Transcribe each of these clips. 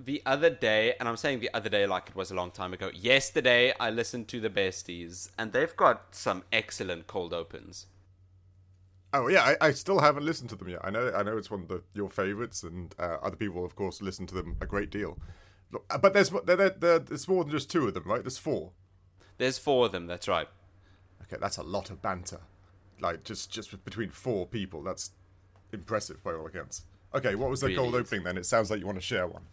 the other day, and I'm saying the other day like it was a long time ago. Yesterday, I listened to the Besties, and they've got some excellent cold opens. Oh yeah, I, I still haven't listened to them yet. I know I know it's one of the, your favorites, and uh, other people, of course, listen to them a great deal. Look, uh, But there's there, there, there, there's more than just two of them, right? There's four. There's four of them. That's right. Okay, that's a lot of banter. Like just just between four people, that's impressive by all accounts. Okay, what was the Really cold is. opening then? It sounds like you want to share one.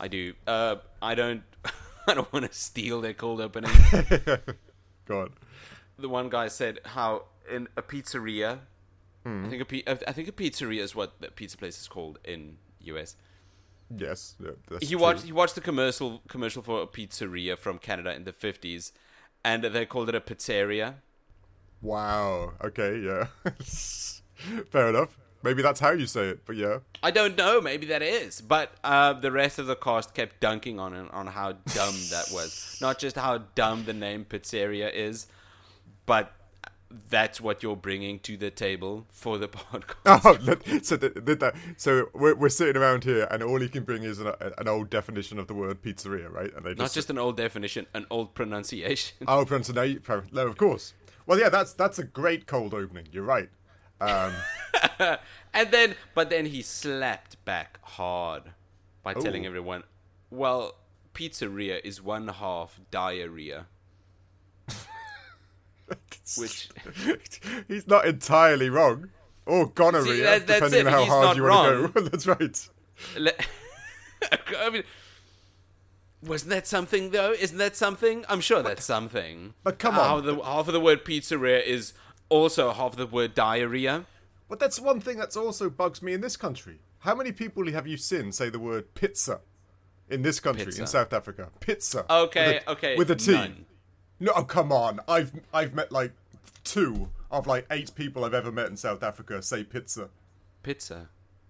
I do. Uh, I don't. I don't want to steal their cold opening. Go on. the one guy said how in a pizzeria, I think a I think a pizzeria is what the pizza place is called in US. Yes, yeah, that's He watched he watched the commercial commercial for a pizzeria from Canada in the fifties, and they called it a pizzeria. Wow. Okay. Yeah. Fair enough. Maybe that's how you say it, but yeah. I don't know, maybe that is, but uh, the rest of the cast kept dunking on it, on how dumb that was. Not just how dumb the name pizzeria is, but that's what you're bringing to the table for the podcast. Oh, so th- th- that, so we're, we're sitting around here, and all you can bring is an, an old definition of the word pizzeria, right? And they Not just an old definition, an old pronunciation. oh, pronunciation. No, of course. Well, yeah, that's that's a great cold opening. You're right. Um, and then, but then he slapped back hard by telling everyone, "Well, pizzeria is one half diarrhea." Which- he's not entirely wrong, or gonorrhea, See, that- depending it, on how he's hard you want to go. that's right. I mean, wasn't that something though? Isn't that something? I'm sure that's something. but come on. the half of the word pizzeria is also have the word diarrhea. But that's one thing that's also bugs me in this country. How many people have you seen say the word pizza in this country, Pizza. in South Africa? Pizza. Okay, With a- okay, With a T. none. No, oh, come on. I've I've met like two of like eight people I've ever met in South Africa say pizza. Pizza.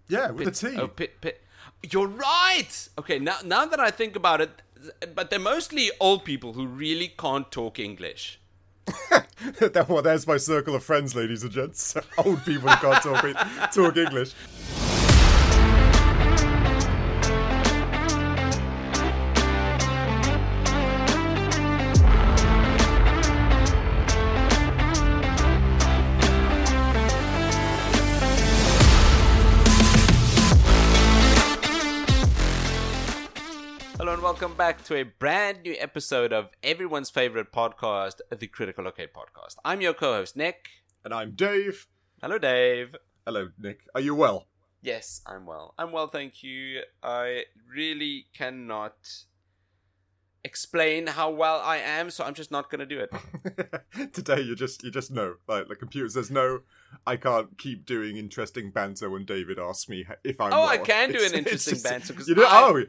Yeah, with Pit- a T. Oh, pit, pit. You're right. Okay, now now that I think about it, but they're mostly old people who really can't talk English. Well, there's my circle of friends, ladies and gents. Old people who can't talk, talk English. Back to a brand new episode of everyone's favorite podcast, the Critical Arcade podcast. I'm your co-host Nick. And I'm Dave. Hello, Dave. Hello, Nick. Are you well? Yes, I'm well. I'm well, thank you. I really cannot explain how well I am, so I'm just not gonna do it. Today you just you just know. Like the computer says no, I can't keep doing interesting banter when David asks me if I'm Oh, well. I can do It's- an interesting just- banter, 'cause You know, I- oh,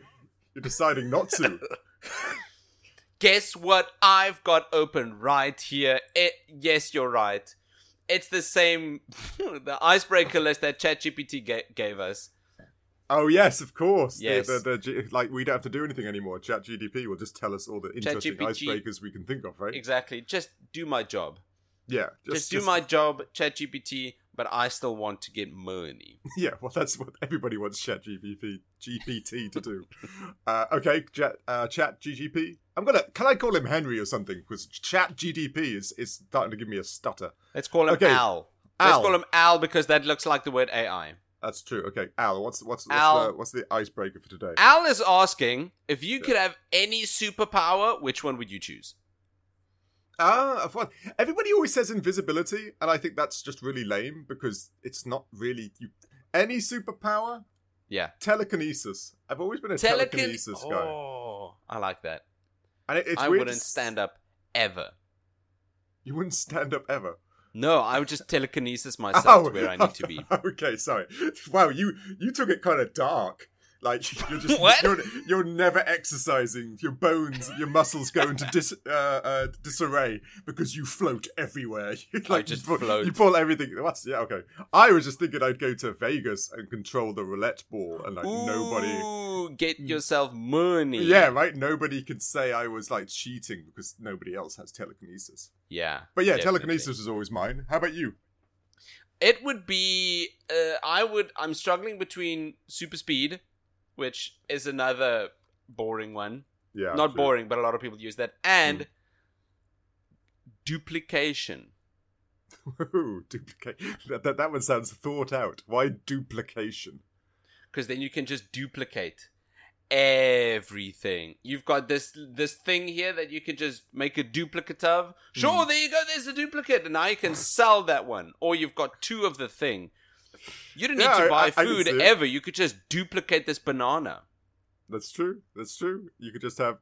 you're deciding not to. Guess what I've got open right here? It, yes, you're right. It's the same, the icebreaker list that ChatGPT ga- gave us. oh yes, of course. Yes. The, the, G- like we don't have to do anything anymore. Chat GDP will just tell us all the interesting ChatGPT icebreakers we can think of, right? Exactly. Just do my job. yeah. Just, do my job, ChatGPT, but I still want to get money. Yeah, well, that's what everybody wants Chat GPT, GPT to do. uh, okay, Chat, uh, Chat GGP. I'm gonna. Can I call him Henry or something? Because Chat GDP is is starting to give me a stutter. Let's call him Okay, Al. Let's call him Al because that looks like the word AI. That's true. Okay, Al. What's what's what's, the, what's the icebreaker for today? Al is asking if you could have any superpower, which one would you choose? Ah, fun. Everybody always says invisibility, and I think that's just really lame because it's not really you. Any superpower? Yeah. Telekinesis. I've always been a Telekin- telekinesis guy, Oh, I like that. and it, it's I wouldn't s- stand up ever. You wouldn't stand up ever. No, I would just telekinesis myself to where I need to be. okay, sorry. Wow, you you took it kind of dark. Like you're just What? You're, you're never exercising. Your bones, your muscles go into dis, uh, uh, disarray because you float everywhere. You, like, just you pull, float. You pull everything. What's yeah? Okay. I was just thinking I'd go to Vegas and control the roulette ball, and like nobody. Get yourself money. Yeah, right. Nobody could say I was like cheating because nobody else has telekinesis. Yeah. But yeah, definitely. telekinesis is always mine. How about you? It would be. Uh, I would. I'm struggling between super speed which is another boring one. Yeah, Not boring, but a lot of people use that. And hmm. duplication. Ooh, duplicate. That, that that one sounds thought out. Why duplication? because then you can just duplicate everything. You've got this this thing here that you can just make a duplicate of. Sure, hmm. there you go. There's a duplicate, and now you can sell that one. Or you've got two of the thing. You don't need to I- buy I- I food it. ever. You could just duplicate this banana. That's true. That's true. You could just have.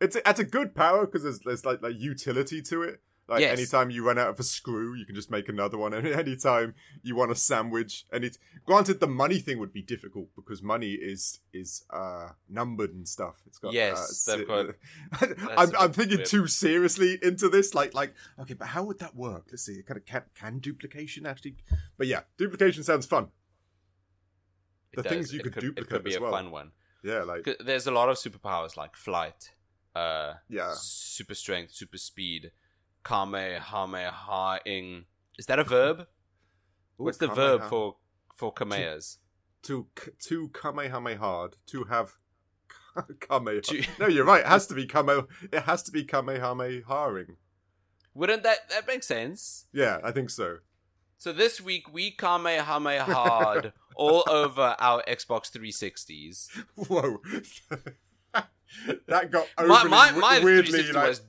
It's a, it's a good power because there's there's like like utility to it. Like Yes. anytime you run out of a screw, you can just make another one. And anytime you want a sandwich, and it's granted the money thing would be difficult because money is is uh numbered and stuff. It's got Yes, uh, si- got- I'm a I'm thinking weird. too seriously into this. Like like okay, but how would that work? Let's see. Kind of can can duplication actually? But yeah, duplication sounds fun. It The things you It could It duplicate could be as a well. fun one. Yeah, like There's a lot of superpowers like flight, uh, yeah. super strength, super speed, kamehameha-ing. Is that a verb? Ooh, What's the Kamehameha. verb for for kameas? to to kamehame hard to have kame To- no you're right it has to be kame it has to be kamehame haring Wouldn't that that make sense? yeah i think so So this week we kamehameha hard all over our Xbox 360s. whoa that got My my, my weirdly 360 like was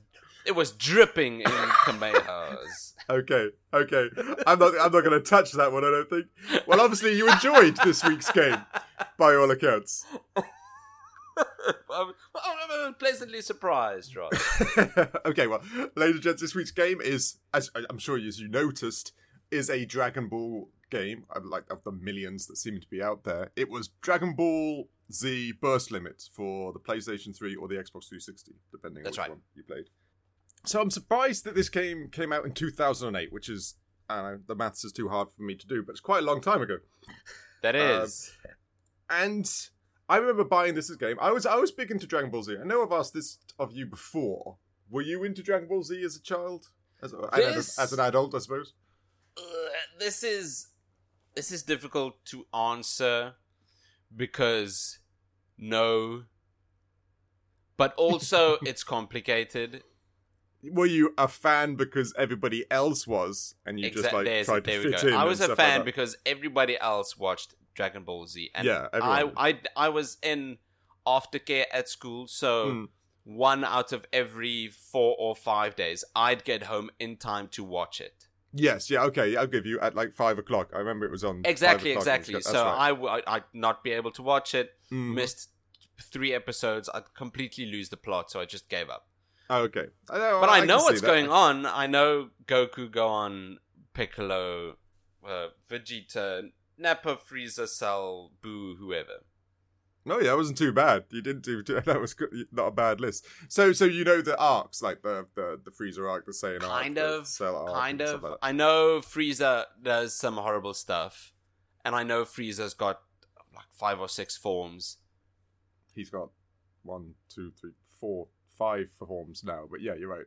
it was dripping in kamehas. okay okay i'm not i'm not going to touch that one i don't think well obviously you enjoyed this week's game by all accounts I'm, I'm pleasantly surprised, Ross. okay, well, ladies and gents, this week's game is, as I'm sure as you noticed, is a Dragon Ball game. uh, Like of the millions that seem to be out there, it was Dragon Ball Z Burst Limit for the PlayStation 3 or the Xbox 360, depending That's on which right. one you played. So I'm surprised that this game came out in 2008, which is, I don't know, the maths is too hard for me to do, but it's quite a long time ago. That is. Uh. And I remember buying this as a game. I was I was big into Dragon Ball Z. I know I've asked this of you before. Were you into Dragon Ball Z as a child? As, and as, This- as an adult, I suppose. Uh, this is this is difficult to answer because no but also it's complicated Were you a fan because everybody else was, and you just like tried to fit in? i was a stuff like fan because everybody else watched dragon ball z and Yeah, I, everyone I i was in aftercare at school so Mm. one out of every four or five days i'd get home in time to watch it Yes, yeah, okay, I'll give you at like five o'clock. I remember it was on. exactly 5 o'clock when it exactly so right. I w- I- i'd not be able to watch it Mhm. missed three episodes i'd completely lose the plot so i just gave up Oh, okay, I know, but i, can know what's going on i know goku gohan piccolo uh, vegeta nappa frieza cell boo whoever No, yeah, it wasn't too bad. You didn't do that was good, not a bad list. So, so you know the arcs, like the the, the Frieza arc, the Saiyan arc, kind the of Cell arc, kind of like i know frieza does some horrible stuff and i know frieza's got like five or six forms. He's got one, two, three, four, five forms now. But yeah, you're right.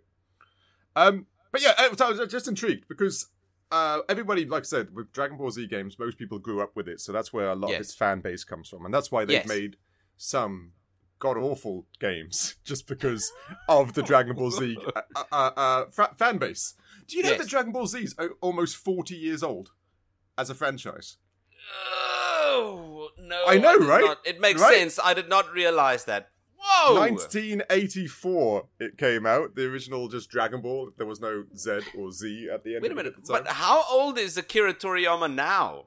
Um, but yeah, I was, just intrigued because uh, everybody, like I said, with Dragon Ball Z games, most people grew up with it, so that's where a lot Yes. of its fan base comes from, and that's why they've Yes. made some god awful games just because of the Dragon Ball Z uh, uh, uh, fan base. Do you know Yes. that Dragon Ball Z is almost forty years old as a franchise? Oh no! I know, did right? not- it makes Right? sense. I did not realize that. Whoa! 1984 it came out. The original just Dragon Ball. There was no Z or Z at the end Wait a minute. at the time. But how old is Akira Toriyama now?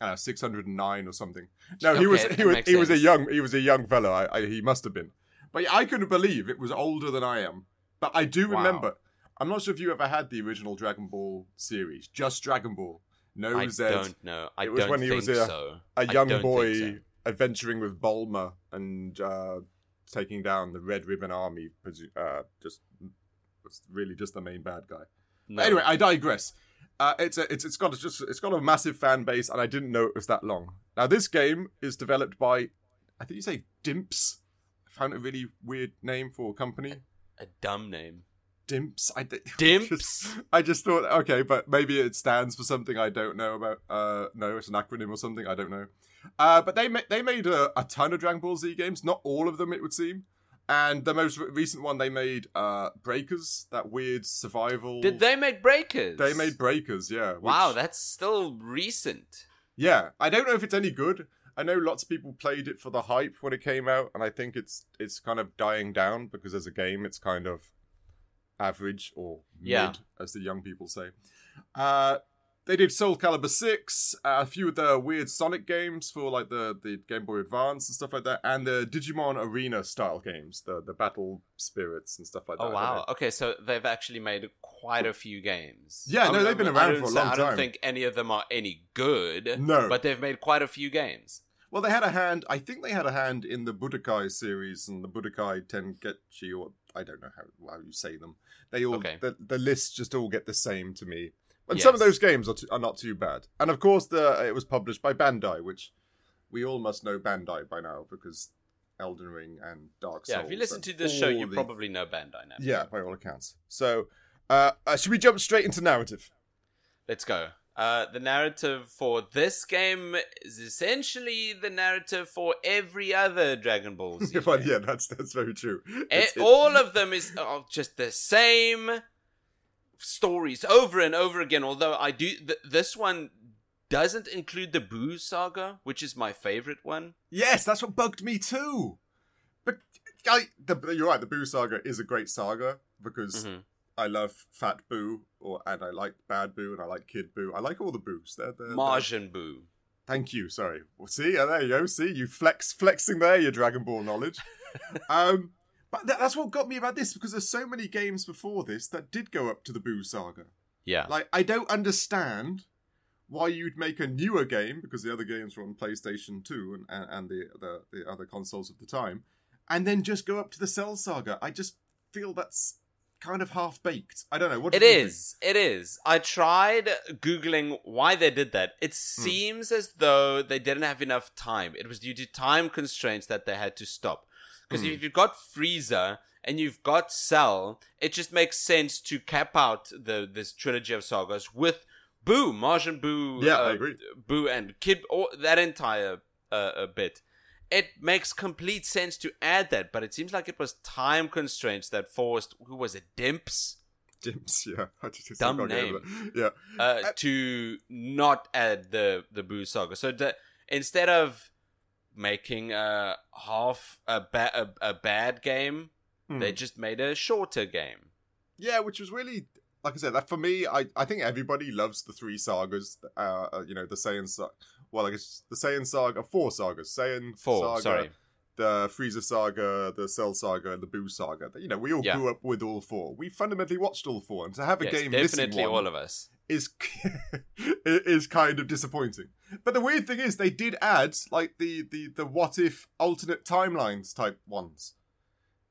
uh, 609 or something. No, he was he was he was a young he was a young fellow. I, I, he must have been. But I couldn't believe it was older than I am. But I do Wow. remember. I'm not sure if you ever had the original Dragon Ball series, just Dragon Ball. No I Z. don't know. I It was don't when he think was a- so. a I young boy so. adventuring with Bulma and uh, taking down the Red Ribbon Army. Uh, just was really just the main bad guy. No. Anyway, I digress. Uh, it's a, it's it's got a, just it's got a massive fan base, and I didn't know it was that long. Now, this game is developed by, I think you say Dimps. I found a really weird name for a company. a dumb name. Dimps. I di- Dimps? Just- I just thought, okay, but maybe it stands for something I don't know about. Uh, no, it's an acronym or something. I don't know. Uh, but they ma- they made a, a ton of Dragon Ball Z games. Not all of them, it would seem. And the most re- recent one they made, uh, Breakers, that weird survival. Did they make Breakers? They made Breakers, yeah. which- Wow, that's still recent. Yeah, I don't know if it's any good. I know lots of people played it for the hype when it came out, and I think it's it's kind of dying down because as a game, it's kind of average or Yeah. mid, as the young people say. Uh, they did Soul Calibur six, uh, a few of the weird Sonic games for like the, the Game Boy Advance and stuff like that, and the Digimon Arena style games, the the Battle Spirits and stuff like that. Oh wow. Okay, so they've actually made quite a few games. Yeah, no, they've been around for a long I don't think any of them are any good. No. but they've made quite a few games. Well, they had a hand. I think they had a hand in the Budokai series and the Budokai Tenkaichi, or I don't know how, how you say them. They all Okay. the, the lists just all get the same to me. And some of those games are, t- are not too bad. And of course, the it was published by Bandai, which we all must know Bandai by now because Elden Ring and Dark Souls. Yeah, if you listen to this show, you the- probably know Bandai now. yeah, by all accounts. So, uh, uh, should we jump straight into narrative? Let's go. Uh, the narrative for this game is essentially the narrative for every other Dragon Ball Z. yeah, that's that's very true. Eh, It's- it- all of them is are just the same stories over and over again. Although I do, th- this one doesn't include the Boo saga, which is my favorite one. Yes, that's what bugged me too. But I, the, you're right. The Boo saga is a great saga because Mhm. I love Fat Boo, or and I like Bad Boo, and I like Kid Boo. I like all the Boos. They're, they're, they're- Majin Boo. Thank you. Sorry. Well, see, there you go. See, you flex flexing there your Dragon Ball knowledge. um, but that, that's what got me about this because there's so many games before this that did go up to the Boo saga. Yeah. Like, I don't understand why you'd make a newer game because the other games were on PlayStation 2 and, and, and the, the the other consoles of the time, and then just go up to the Cell Saga. I just feel that's kind of half baked. I don't know what. it is. Think? It is. I tried googling why they did that. It Hmm. seems as though they didn't have enough time. It was due to time constraints that they had to stop. Because Hmm. if you've got Frieza and you've got Cell, it just makes sense to cap out the this trilogy of sagas with Boo, Majin Boo, Yeah, uh, I agree. Boo and Kid, or that entire uh, uh, bit. It makes complete sense to add that, but it seems like it was time constraints that forced who was it, Dimps? Dimps, yeah. I just Dumb name. Yeah. uh, to not add the the Boo saga. So instead of making a half a, ba- a, a bad game, Hmm. they just made a shorter game. Yeah, which was really, like I said, that for me, I, I think everybody loves the three sagas. Uh, uh, you know, the Saiyan saga. Well, I guess the Saiyan saga, four sagas. Saiyan Four, saga, sorry. The Frieza saga, the Cell saga, and the Boo saga. You know, we all Yeah. grew up with all four. We fundamentally watched all four, and to have a Yes, game missing definitely one all of us. is is kind of disappointing. But the weird thing is, they did add like the the the what if alternate timelines type ones.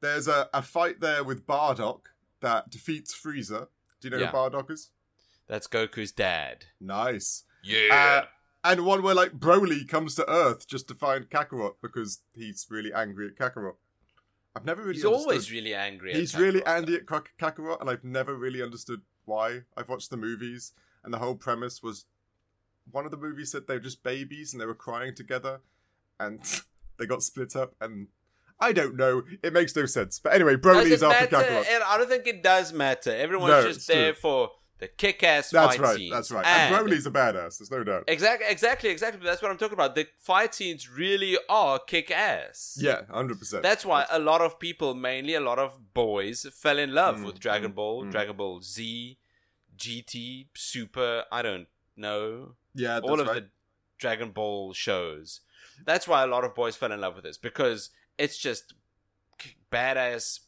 There's a, a fight there with Bardock that defeats Frieza. Do you know Yeah. who Bardock is? That's Goku's dad. Nice. Yeah. Uh, and one where like Broly comes to Earth just to find Kakarot because he's really angry at Kakarot. I've never really He's understood. always really angry. At He's really Kakarot. angry at Kakarot, and I've never really understood why. I've watched the movies, and the whole premise was one of the movies said they were just babies and they were crying together, and they got split up, and I don't know. It makes no sense. But anyway, Broly is after matter? Kakarot. And I don't think it does matter. Everyone's No, just there true. for the kick-ass That's fight right. scenes. That's right. And, And Broly's a badass. There's no doubt. Exactly, exactly, exactly. That's what I'm talking about. The fight scenes really are kick ass. Yeah, hundred percent. That's why a lot of people, mainly a lot of boys, fell in love Mm, with Dragon mm, Ball, mm. Dragon Ball Z, GT, Super, I don't know. Yeah, that's all of right. the Dragon Ball shows. That's why a lot of boys fell in love with this because it's just badass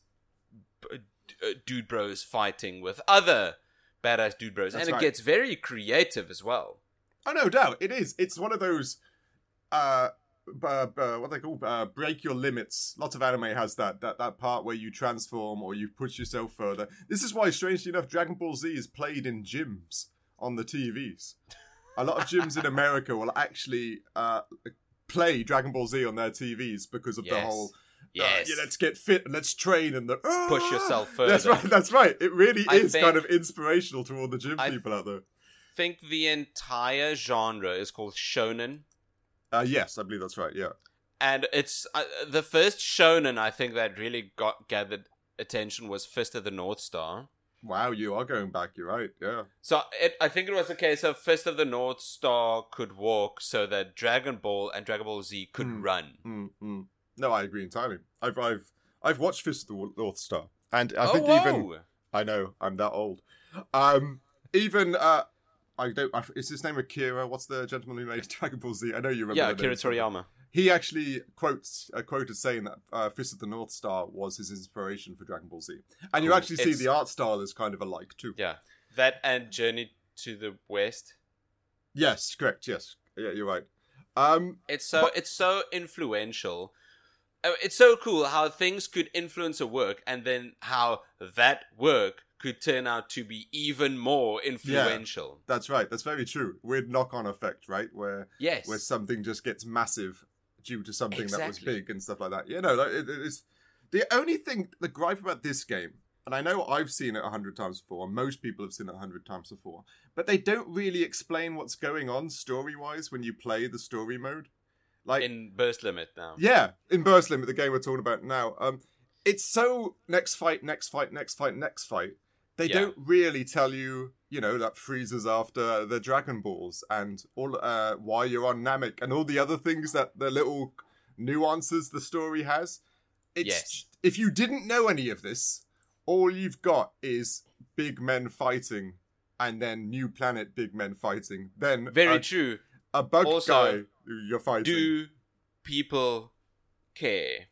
uh, dude bros fighting with other badass dude bros, That's and it right. gets very creative as well. Oh no doubt it is. It's one of those uh, b- uh what they call uh, break your limits. Lots of anime has that that that part where you transform or you push yourself further. This is why, strangely enough, Dragon Ball Z is played in gyms on the TVs. A lot of gyms in America will actually uh, play Dragon Ball Z on their TVs because of the whole Yes. yeah, let's get fit and let's train and the Push yourself yourself That's right. That's right. It really I is think- kind of inspirational to all the gym I- people out there. think the entire genre is called shonen. Uh, yes, I believe that's right. Yeah. and it's uh, the first shonen I think that really got gathered attention was Fist of the North Star. Wow, you are going back. You're right. Yeah. So it, I think it was a case of Fist of the North Star could walk, so that Dragon Ball and Dragon Ball Z could Hmm. run. mm mm. No, I agree entirely. I've I've I've watched Fist of the North Star, and I oh, think whoa! even I know I'm that old. Um, even uh, I don't. I, is his name Akira? What's the gentleman who made Dragon Ball Z? I know you remember. yeah, Akira. Toriyama. He actually quotes a quoted saying that uh, Fist of the North Star was his inspiration for Dragon Ball Z, and you Cool. actually see the art style is kind of alike too. Yeah, that and Journey to the West. Yes, correct. Yes, yeah, you're right. Um, It's so But- it's so influential. Uh, It's so cool how things could influence a work, and then how that work could turn out to be even more influential. Yeah, that's right. That's very true. Weird knock-on effect, right? Where Yes. where something just gets massive due to something that was big and stuff like that. You know, like, it, it is the only thing the gripe about this game, and I know I've seen it a hundred times before, most people have seen it a hundred times before, but they don't really explain what's going on story-wise when you play the story mode. Like, in burst limit now. yeah, in Burst Limit, the game we're talking about now, um, it's so next fight, next fight, next fight, next fight. They Yeah. don't really tell you, you know, that Frieza's after the Dragon Balls and all uh, why you're on Namek and all the other things that the little nuances the story has. It's Yes. if you didn't know any of this, all you've got is big men fighting and then new planet big men fighting. Then Very a, true. a bug Also, guy you're fighting. Do people care?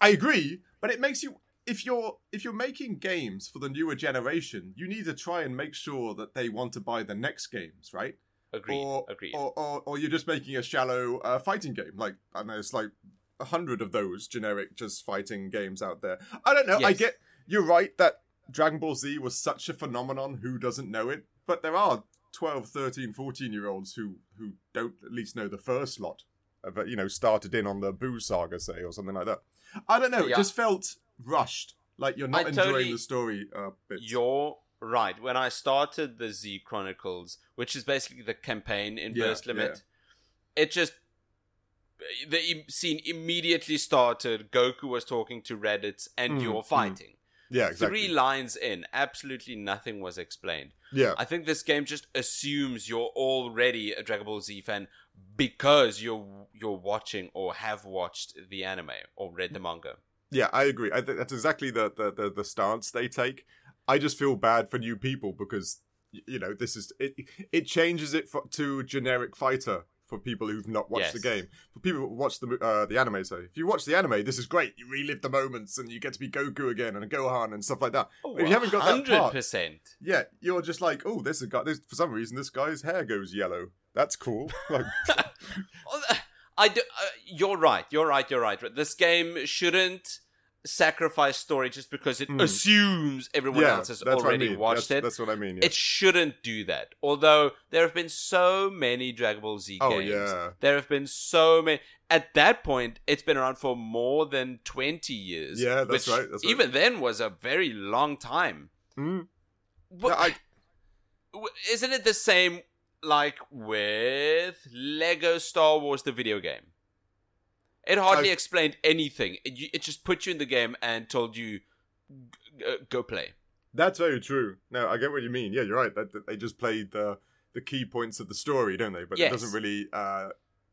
I agree, but it makes you if you're if you're making games for the newer generation, you need to try and make sure that they want to buy the next games, right? Agreed. Or, Agreed. or or or you're just making a shallow uh, fighting game. Like know, it's like a hundred of those generic just fighting games out there. I don't know. I get you're right that Dragon Ball Z was such a phenomenon. Who doesn't know it? But there are 12, 13, 14 year olds who who don't at least know the first lot of you know started in on the Boo saga, say, or something like that. I don't know. It just felt rushed. Like you're not I enjoying totally- the story uh, bits. You're right. When I started the Z Chronicles, which is basically the campaign in Yeah, Burst Limit, it just the scene immediately started. Goku was talking to Raditz, and Mm, you're mm. Yeah, exactly. Three lines in, absolutely nothing was explained. yeah, I think this game just assumes you're already a Dragon Ball Z fan because you're you're watching or have watched the anime or read the manga. Yeah, I agree. I think that's exactly the, the, the, the stance they take. I just feel bad for new people because you know this is it. It changes it for, to generic fighter for people who've not watched the game. For people who watch the uh, the anime, so if you watch the anime, this is great. You relive the moments and you get to be Goku again and Gohan and stuff like that. But if you haven't got that part, yeah, you're just like, oh, this is guy. This, for some reason, this guy's hair goes yellow. That's cool. Like, I do, uh, you're right. You're right. You're right. This game shouldn't sacrifice story just because it Mm. assumes everyone yeah, else has what I already mean. watched that's, it. That's what I mean. Yeah. It shouldn't do that. Although there have been so many Dragon Ball Z Oh, games. yeah. There have been so many. At that point, it's been around for more than 20 years. Yeah, that's right, that's right. Even then was a very long time. Mm. What, No, I- isn't it the same like with Lego Star Wars the video game? It hardly I- explained anything. It, it just put you in the game and told you g- uh, go play. That's very true. No, I get what you mean. Yeah, you're right. That, that they just played the the key points of the story, don't they? But Yes. it doesn't really. Uh,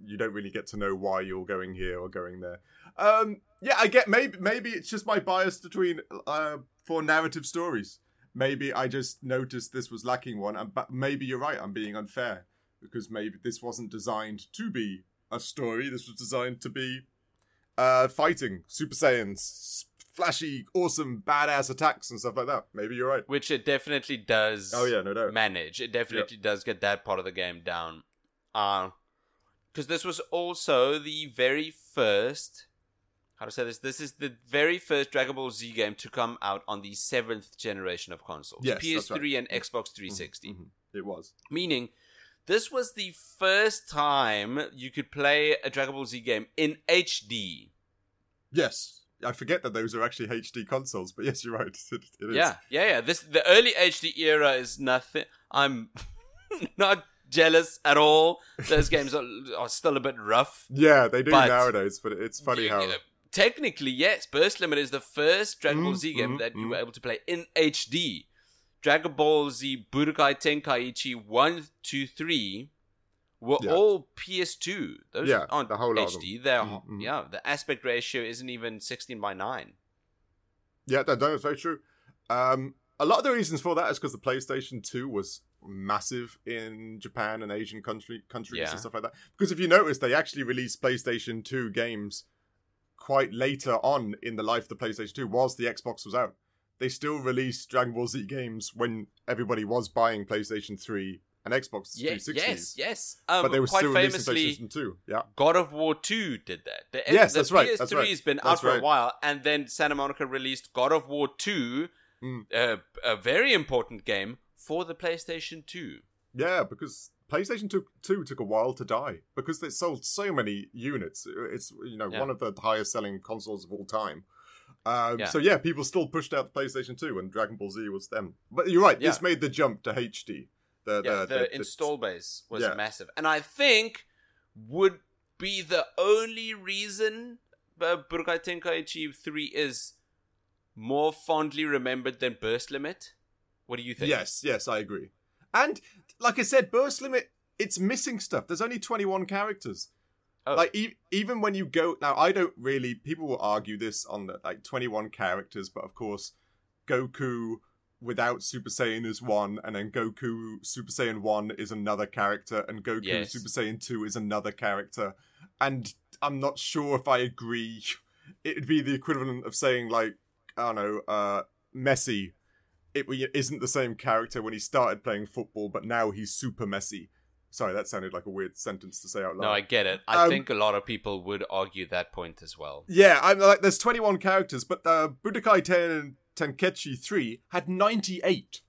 you don't really get to know why you're going here or going there. Um, yeah, I get. Maybe maybe it's just my bias between uh, for narrative stories. Maybe I just noticed this was lacking one, and but maybe you're right. I'm being unfair because maybe this wasn't designed to be a story. This was designed to be uh, fighting Super Saiyans, flashy, awesome, badass attacks and stuff like that. Maybe you're right. Which it definitely does Oh yeah, no doubt. manage. It definitely does get that part of the game down. Uh because this was also the very first how to say this? This is the very first Dragon Ball Z game to come out on the seventh generation of consoles. Yes, PS3 that's right. and Xbox 360. Mhm. It was. Meaning this was the first time you could play a Dragon Ball Z game in HD. Yes, I forget that those are actually HD consoles, but yes, you're right. It. Yeah, yeah, yeah. This the early HD era is nothing. I'm not jealous at all. Those games are, are still a bit rough. yeah, they do But- nowadays, but it's funny Yeah, how. yeah. Technically, yes, Burst Limit is the first Dragon Ball Mm, Z game mm, that you mm. were able to play in HD. Dragon Ball Z Budokai Tenkaichi 1, 2, 3 were Yeah. all PS2. Those Yeah, aren't the whole lot of them. HD. They're, Mm, mm. Yeah, the aspect ratio isn't even 16 by 9. Yeah, that, that is very true. Um, a lot of the reasons for that is because the PlayStation 2 was massive in Japan and Asian country countries Yeah. and stuff like that. Because if you notice, they actually released PlayStation 2 games quite later on in the life of the PlayStation 2, whilst the Xbox was out. They still released Dragon Ball Z games when everybody was buying PlayStation 3 and Xbox Yes, 360s. yes, yes. Um, but they were still releasing famously, PlayStation 2. Yeah. God of War 2 did that. The, Yes, the that's right, PS3 that's right, has been out that's for a while, and then Santa Monica released God of War 2, Mm. uh, a very important game for the PlayStation 2. Yeah, because PlayStation 2, 2 took a while to die because they sold so many units. It's you know Yeah. one of the highest selling consoles of all time. Um, Yeah. So yeah, people still pushed out the PlayStation 2, and Dragon Ball Z was them. But you're right. This made the jump to HD. The, Yeah, the, the, the- install base was yeah. massive, and I think would be the only reason uh, Budokai Tenkaichi 3 is more fondly remembered than Burst Limit. What do you think? Yes, yes, I agree. And like I said, Burst Limit, it's missing stuff. There's only 21 characters. Oh. Like e- even when you go now, I don't really. People will argue this on the like 21 characters, but of course, Goku without Super Saiyan is one, and then Goku Super Saiyan one is another character, and Goku Yes. Super Saiyan two is another character. And I'm not sure if I agree. It'd be the equivalent of saying like I don't know, uh, Messi. It isn't the same character when he started playing football, but now he's super Messi. Sorry, that sounded like a weird sentence to say out loud. No, I get it. I Um, think a lot of people would argue that point as well. Yeah, I'm like, there's 21 characters, but uh, Budokai Ten Tenkaichi 3 had 98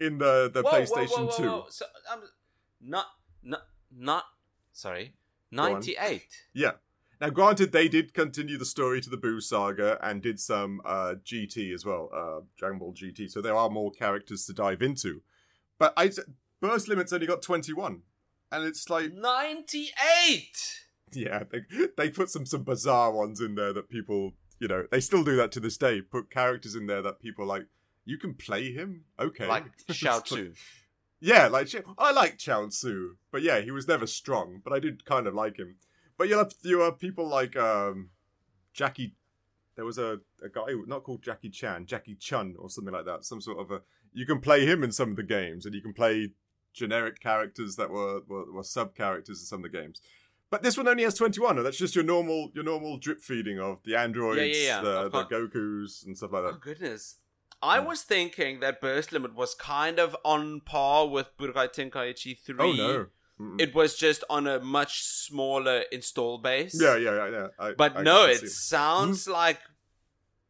in the, the Whoa, PlayStation whoa, whoa, 2. whoa. So, um, not, not, not. Sorry, ninety-eight. Yeah. Now, granted, they did continue the story to the Boo saga and did some uh, GT as well, uh, Dragon Ball GT. So there are more characters to dive into. But I, Burst Limit's only got 21. And it's like, Ninety-eight. yeah, they, they put some, some bizarre ones in there that people, you know, they still do that to this day. Put characters in there that people like, you can play him? Okay. Like like- Tzu. Yeah, like I like Chao Tzu, but yeah, he was never strong, but I did kind of like him. But you have you have people like um, Jackie. There was a, a guy not called Jackie Chan, Jackie Chun or something like that. Some sort of a. You can play him in some of the games, and you can play generic characters that were were, were sub characters in some of the games. But this one only has twenty one, and that's just your normal your normal drip feeding of the androids, yeah, the, of the course. Goku's, and stuff like that. Oh goodness. I Hmm. was thinking that Burst Limit was kind of on par with Budokai Tenkaichi 3. Oh no! Mm-mm. It was just on a much smaller install base. yeah, yeah, yeah. yeah. I, But I no, it sounds like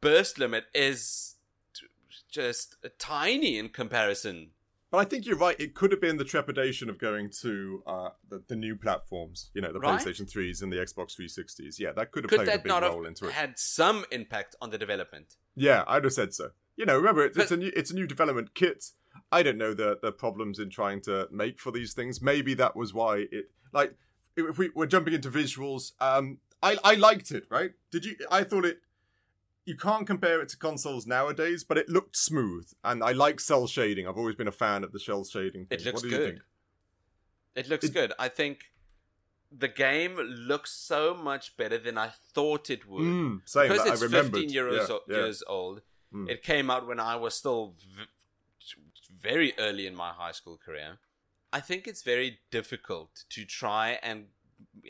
Burst Limit is t- just tiny in comparison. But I think you're right. It could have been the trepidation of going to uh, the, the new platforms, you know, the Right. PlayStation 3s and the Xbox 360s. Yeah, that could have Could played a big role into it. had some impact on the development? Yeah, I'd have said so. You know, remember, it's, it's a new it's a new development kit. I don't know the the problems in trying to make for these things. Maybe that was why it like if we were jumping into visuals. Um, I I liked it. Right? Did you? I thought it. You can't compare it to consoles nowadays, but it looked smooth, and I like cel shading. I've always been a fan of the cel shading. It looks what do you good. think? It looks It- good. I think the game looks so much better than I thought it would. Mm, same. because it's I 15 years, yeah, o- yeah. years old. Mm. It came out when I was still v- very early in my high school career. I think it's very difficult to try and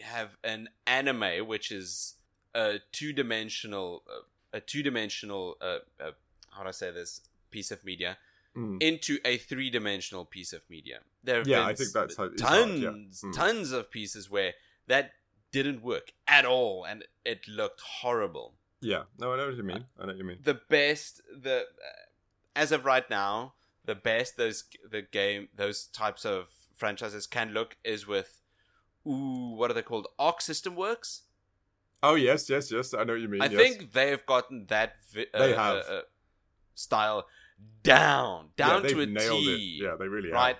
have an anime which is a two-dimensional, uh, a two-dimensional, uh, uh, how do I say this, piece of media Mm. into a three-dimensional piece of media. There have Yeah, been I think that's how- tons, hard, yeah. Mm. tons of pieces where that didn't work at all, and it looked horrible Yeah, no, I know what you mean. I know what you mean. the best the uh, as of right now the best those the game those types of franchises can look is with ooh what are they called arc system works Oh yes, yes, yes. I know what you mean. I yes. think they've gotten that vi- uh, They have. uh, uh, style down, down yeah, to a T, it. Yeah, they really right?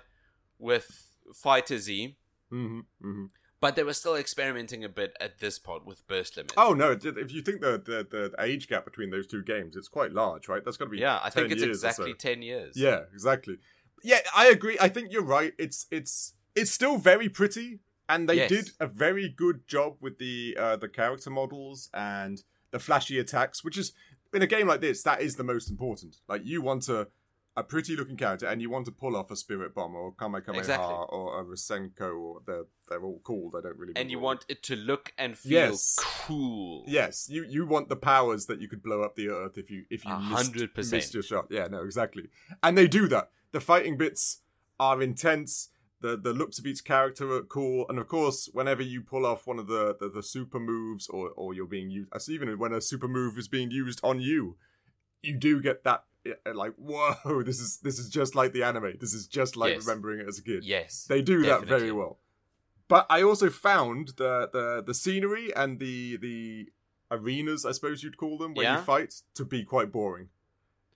With Fighter Z, hmm hmm but they were still experimenting a bit at this point with burst limit. Oh no! If you think the, the the age gap between those two games, it's quite large, right? That's got to be yeah, I 10 think it's exactly so. ten years. Yeah, exactly. Yeah, I agree. I think you're right. It's it's it's still very pretty, and they Yes. did a very good job with the uh, the character models and the flashy attacks, which is in a game like this that is the most important. Like you want a a pretty looking character, and you want to pull off a Spirit Bomb or Kamehameha Exactly. or a Rasenko, or they're they're all called. I don't really. and you want it to look and feel Yes. cool. Yes, you you want the powers that you could blow up the earth if you if you missed, missed your shot. Yeah, no, exactly. And they do that. The fighting bits are intense. The the looks of each character are cool, and of course, whenever you pull off one of the the, the super moves, or or you're being used, even when a super move is being used on you, you do get that uh, like whoa, this is this is just like the anime. This is just like Yes. remembering it as a kid. Yes. They do that very well. But I also found the the the scenery and the the arenas, I suppose you'd call them, where Yeah. you fight, to be quite boring.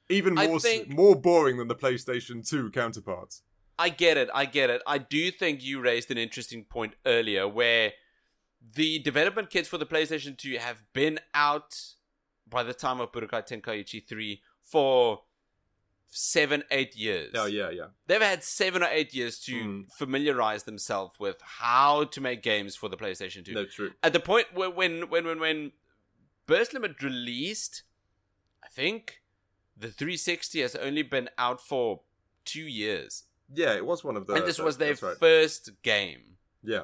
Even more think- more boring than the PlayStation 2 counterparts. I get it. I get it. I do think you raised an interesting point earlier where the development kits for the PlayStation 2 have been out by the time of Budokai Tenkaichi 3 for seven, eight years. Oh yeah, yeah. They've had seven or eight years to Mm. familiarize themselves with how to make games for the PlayStation 2. No, true. At the point where when when when when Burst Limit released, I think the 360 has only been out for two years, Yeah, it was one of the. and this was their right. first game. Yeah,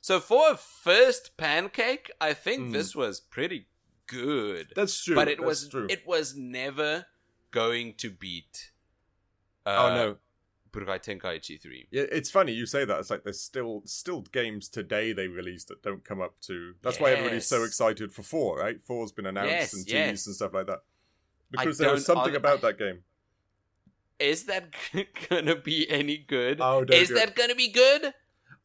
So for a first pancake, I think Mm. this was pretty good. that's true. but it that's was true. it was never going to beat. oh Uh, no, Budokai Tenkaichi 3. Yeah, it's funny you say that. It's like there's still still games today they released that don't come up to. That's why everybody's so excited for four, right? Four's been announced Yes, and yes. teased and stuff like that. I Because there was something I- about that game. Is that gonna be any good? Oh, Is that gonna be good?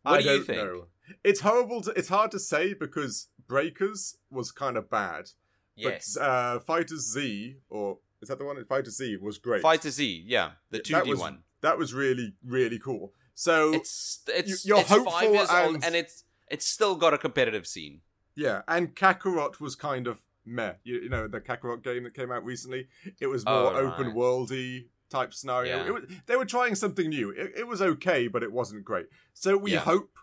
What I do you don't think? know. It's horrible. To, it's hard to say because Breakers was kind of bad. Yes. But uh, Fighters Z, or is that the one? Fighters Z was great. Fighter Z, yeah, the two That D was- one. That was really really cool. So It's it's you're it's five hopeful years old and- and it's it's still got a competitive scene. Yeah, and Kakarot was kind of meh. You, you know, the Kakarot game that came out recently, it was more Oh, open right. worldy type scenario. Yeah. It was, they were trying something new. It, it was okay, but it wasn't great. So we Yeah. hope,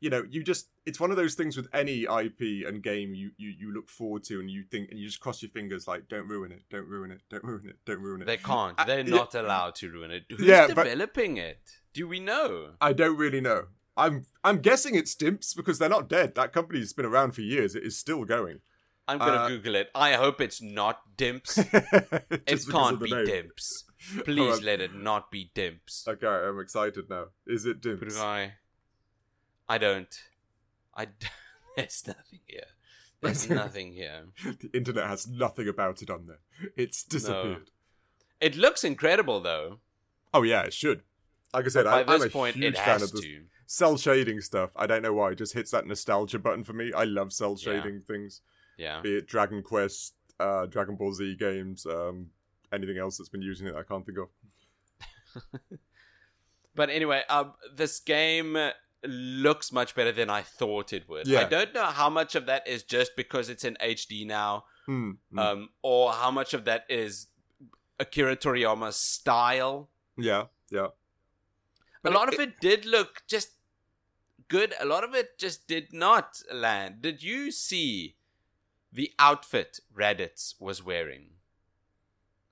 you know, you just it's one of those things with any IP and game you, you you look forward to and you think and you just cross your fingers like don't ruin it, don't ruin it, don't ruin it, don't ruin it. They can't. Uh, They're yeah. not allowed to ruin it. Who's Yeah, developing it? Do we know? I don't really know. I'm I'm guessing it's Dimps because they're not dead. That company's been around for years. It is still going. I'm gonna Uh, Google it. I hope it's not Dimps. It can't be name. Dimps. Please let it not be Dimps. Okay, I'm excited now. Is it Dimps? Budokai. I don't. I. d- There's nothing here. There's nothing here. the internet has nothing about it on there. It's disappeared. It looks incredible though. Oh yeah, it should. Like I said, I, I'm this a point, huge it fan of the to. cel shading stuff. I don't know why. It just hits that nostalgia button for me. I love cell Yeah. shading things, Yeah. be it Dragon Quest, uh, Dragon Ball Z games, um, anything else that's been using it. I can't think of. But anyway, um, this game looks much better than I thought it would. Yeah. I don't know how much of that is just because it's in HD now, hmm. um, or how much of that is Akira Toriyama's style. yeah, yeah. a lot it- of it did look just good. A lot of it just did not land. Did you see the outfit Raditz was wearing?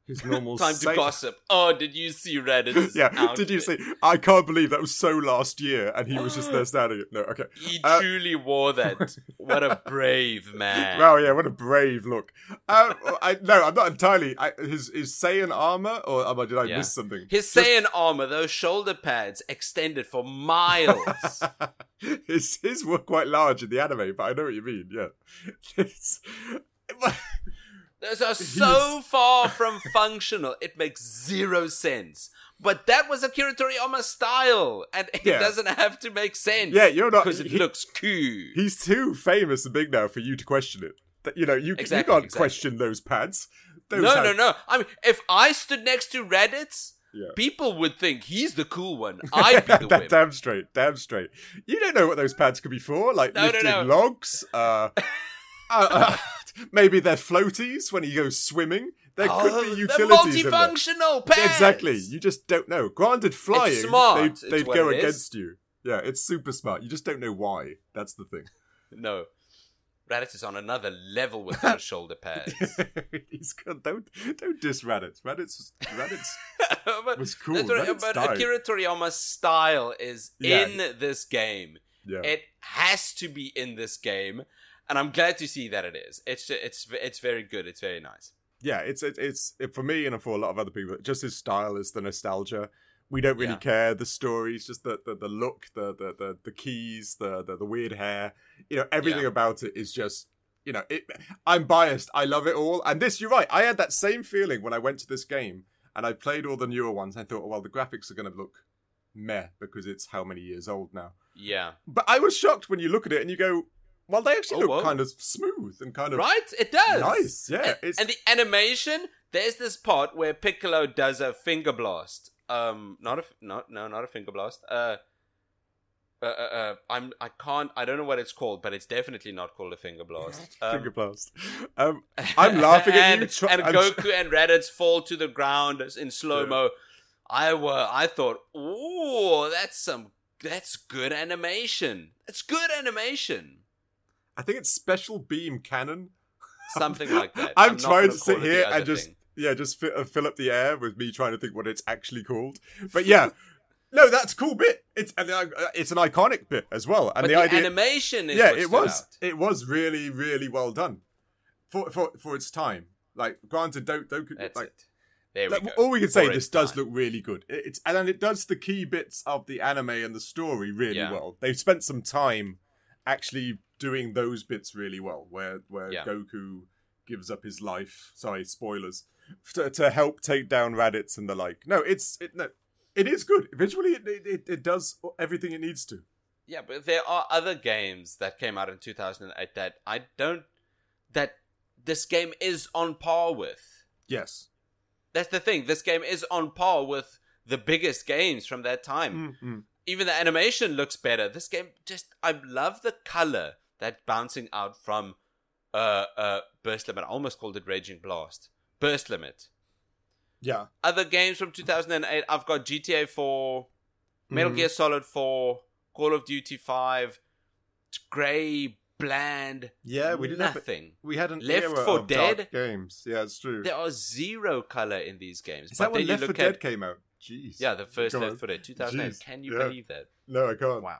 His normal Time to gossip. Oh, did you see Raditz's yeah, outfit? did you see? I can't believe that was so last year, and he was just there standing. No, okay. He Uh, truly wore that. what a brave man. Wow, yeah, what a brave look. Uh, I no, I'm not entirely. I, his is Saiyan armor, or um, did I Yeah. miss something? His Just- Saiyan armor, those shoulder pads extended for miles. his his were quite large in the anime, but I know what you mean. Yeah, Those are so far from functional. It makes zero sense. but that was Akira Toriyama's style, and it Yeah. doesn't have to make sense. Yeah, you're not- because it he- looks cool. He's too famous and big now for you to question it. That you know, you, Exactly, you can't exactly. question those pads. Those No, have- no, no. I mean, if I stood next to Raditz, Yeah. people would think he's the cool one. I'd be the That- damn straight, damn straight. You don't know what those pads could be for, like No, no, lifting no. logs. Uh, uh, uh, maybe they're floaties when you go swimming. There Oh, could be oh, utilities in there. multifunctional pads. Exactly. You just don't know. Granted, flying, they'd, they'd go it is. against you. Yeah, it's super smart. You just don't know why. That's the thing. No. Raditz is on another level with those shoulder pads. He's good. Don't don't diss Raditz. Raditz Raditz but, was cool. Raditz but died. Akira Toriyama's style is Yeah. in this game. Yeah. It has to be in this game, and I'm glad to see that it is. It's it's it's very good. It's very nice. yeah, it's it, it's it, for me and for a lot of other people. Just his style is the nostalgia. We don't really Yeah. care the stories, just the, the, the look, the, the the the keys, the, the the weird hair. You know, everything Yeah. about it is just you know. It. I'm biased. I love it all. And this, you're right. I had that same feeling when I went to this game and I played all the newer ones. I thought, oh, well, the graphics are going to look meh because it's how many years old now. Yeah. But I was shocked when you look at it and you go, well, they actually Oh, look whoa. kind of smooth and kind of Right? It does. nice. Yeah, And, it's and the animation, there's this part where Piccolo does a finger blast. Um, not a not no not a finger blast. Uh, uh, uh, uh, I'm I can't I don't know what it's called, but it's definitely not called a finger blast. Um, finger blast. Um, I'm laughing at you, and, and I'm Goku and Raditz fall to the ground in slow mo. I were I thought, oh, that's some that's good animation. That's good animation. I think it's special beam cannon. Something like that. I'm, not trying gonna sit call it the here and just thing. yeah, just fi- uh, fill up the air with me trying to think what it's actually called. But yeah, no, that's a cool bit. It's and uh, it's an iconic bit as well. And But the, the, idea, animation is yeah, it was out. it was really really well done for for for its time. Like granted, don't don't That's like. it. There we Like, go. all we can say, this its does time. look really good. It- It's and then it does the key bits of the anime and the story really Yeah. well. They've spent some time actually doing those bits really well, where where Yeah. Goku gives up his life. Sorry, spoilers to, to help take down Raditz and the like. No, it's it no, it is good visually. It it, it, does everything it needs to. Yeah, but there are other games that came out in 2008 that I don't. that this game is on par with. Yes. That's the thing. This game is on par with the biggest games from that time. Mm-hmm. Even the animation looks better. This game just I love the color that's bouncing out from uh uh Burst Limit. I almost called it Raging Blast. Burst Limit. Yeah. Other games from 2008, I've got GTA 4, Metal Mhm. Gear Solid 4, Call of Duty 5, it's grey, bland, Yeah, we didn't have nothing. We had an Left era 4 of dark Dead? games. Yeah, it's true. There are zero color in these games. Is but that when Left 4 look Dead at came out? Jeez. yeah, the first Come Left on. 4 Dead, 2008. Jeez, Can you yeah. believe that? No, I can't. Wow.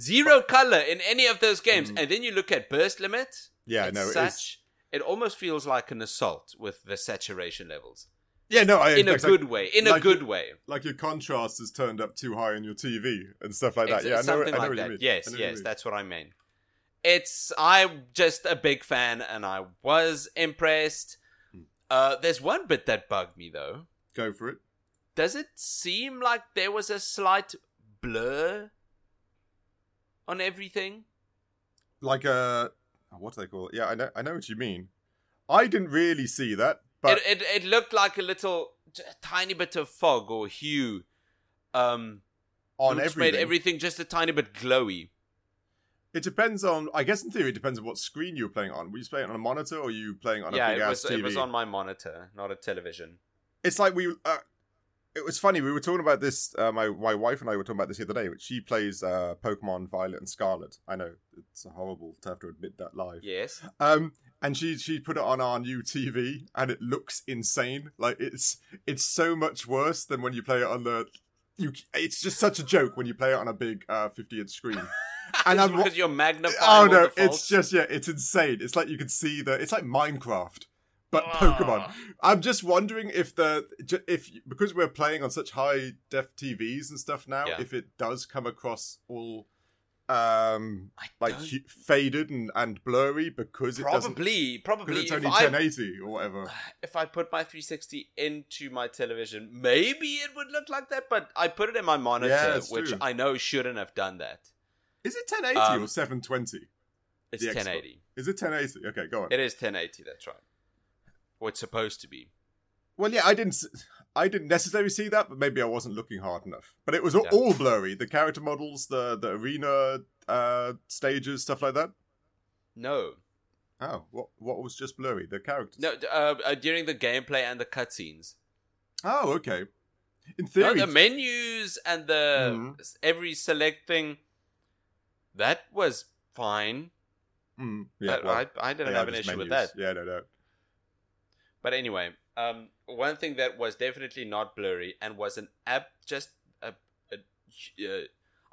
Zero color in any of those games, Mm. and then you look at burst limit. Yeah, no, it such. is. It almost feels like an assault with the saturation levels. Yeah, no, I In a good like, way. In a good way. like your contrast is turned up too high on your TV and stuff like that. Ex- yeah, I know, something I know like what you that. mean. Yes, what yes, that's what I mean. It's I'm just a big fan, and I was impressed. Hmm. Uh, there's one bit that bugged me though. Go for it. Does it seem like there was a slight blur on everything? Like a what do they call it? Yeah, I know, I know what you mean. I didn't really see that, but it, it it looked like a little, j- tiny bit of fog or hue, um, on which everything, made everything just a tiny bit glowy. it depends on. I guess in theory, it depends on what screen you were playing on. Were you playing on a monitor or you playing on a yeah, big it ass TV? it was on my monitor, not a television. it's like we uh, it was funny we were talking about this uh, my my wife and i were talking about this the other day which she plays uh pokemon violet and scarlet i know it's horrible to have to admit that live Yes. um and she she put it on our new tv and it looks insane like it's it's so much worse than when you play it on the you it's just such a joke when you play it on a big uh 50 inch screen and i'm because you're magnifying. Oh no, it's just yeah, it's insane. It's like you can see the it's like Minecraft but Ah. Pokemon. I'm just wondering if the if because we're playing on such high def TVs and stuff now, Yeah. if it does come across all um I like don't- hu- faded and, and blurry because it doesn't probably, probably. it's if only I- 1080 or whatever. if I put my 360 into my television, maybe it would look like that. But I put it in my monitor, Yeah, which true. I know shouldn't have done that. Is it 1080 Um, or 720? It's The Xbox. 1080. Is it 1080? Okay, go on. It is 1080. That's right. Or it's supposed to be. Well, yeah, I didn't. I didn't necessarily see that, but maybe I wasn't looking hard enough. But it was all, Yeah. all blurry. The character models, the the arena uh, stages, stuff like that. No, Oh, what what was just blurry? The characters. no. Uh, uh, during the gameplay and the cutscenes, Oh, okay. In no, theory, the menus and the Mhm. every select thing, that was fine. Mm, yeah, I, well, I, I didn't have an issue with that. Yeah, no, no. But anyway, um, one thing that was definitely not blurry and was an ab just a, a uh,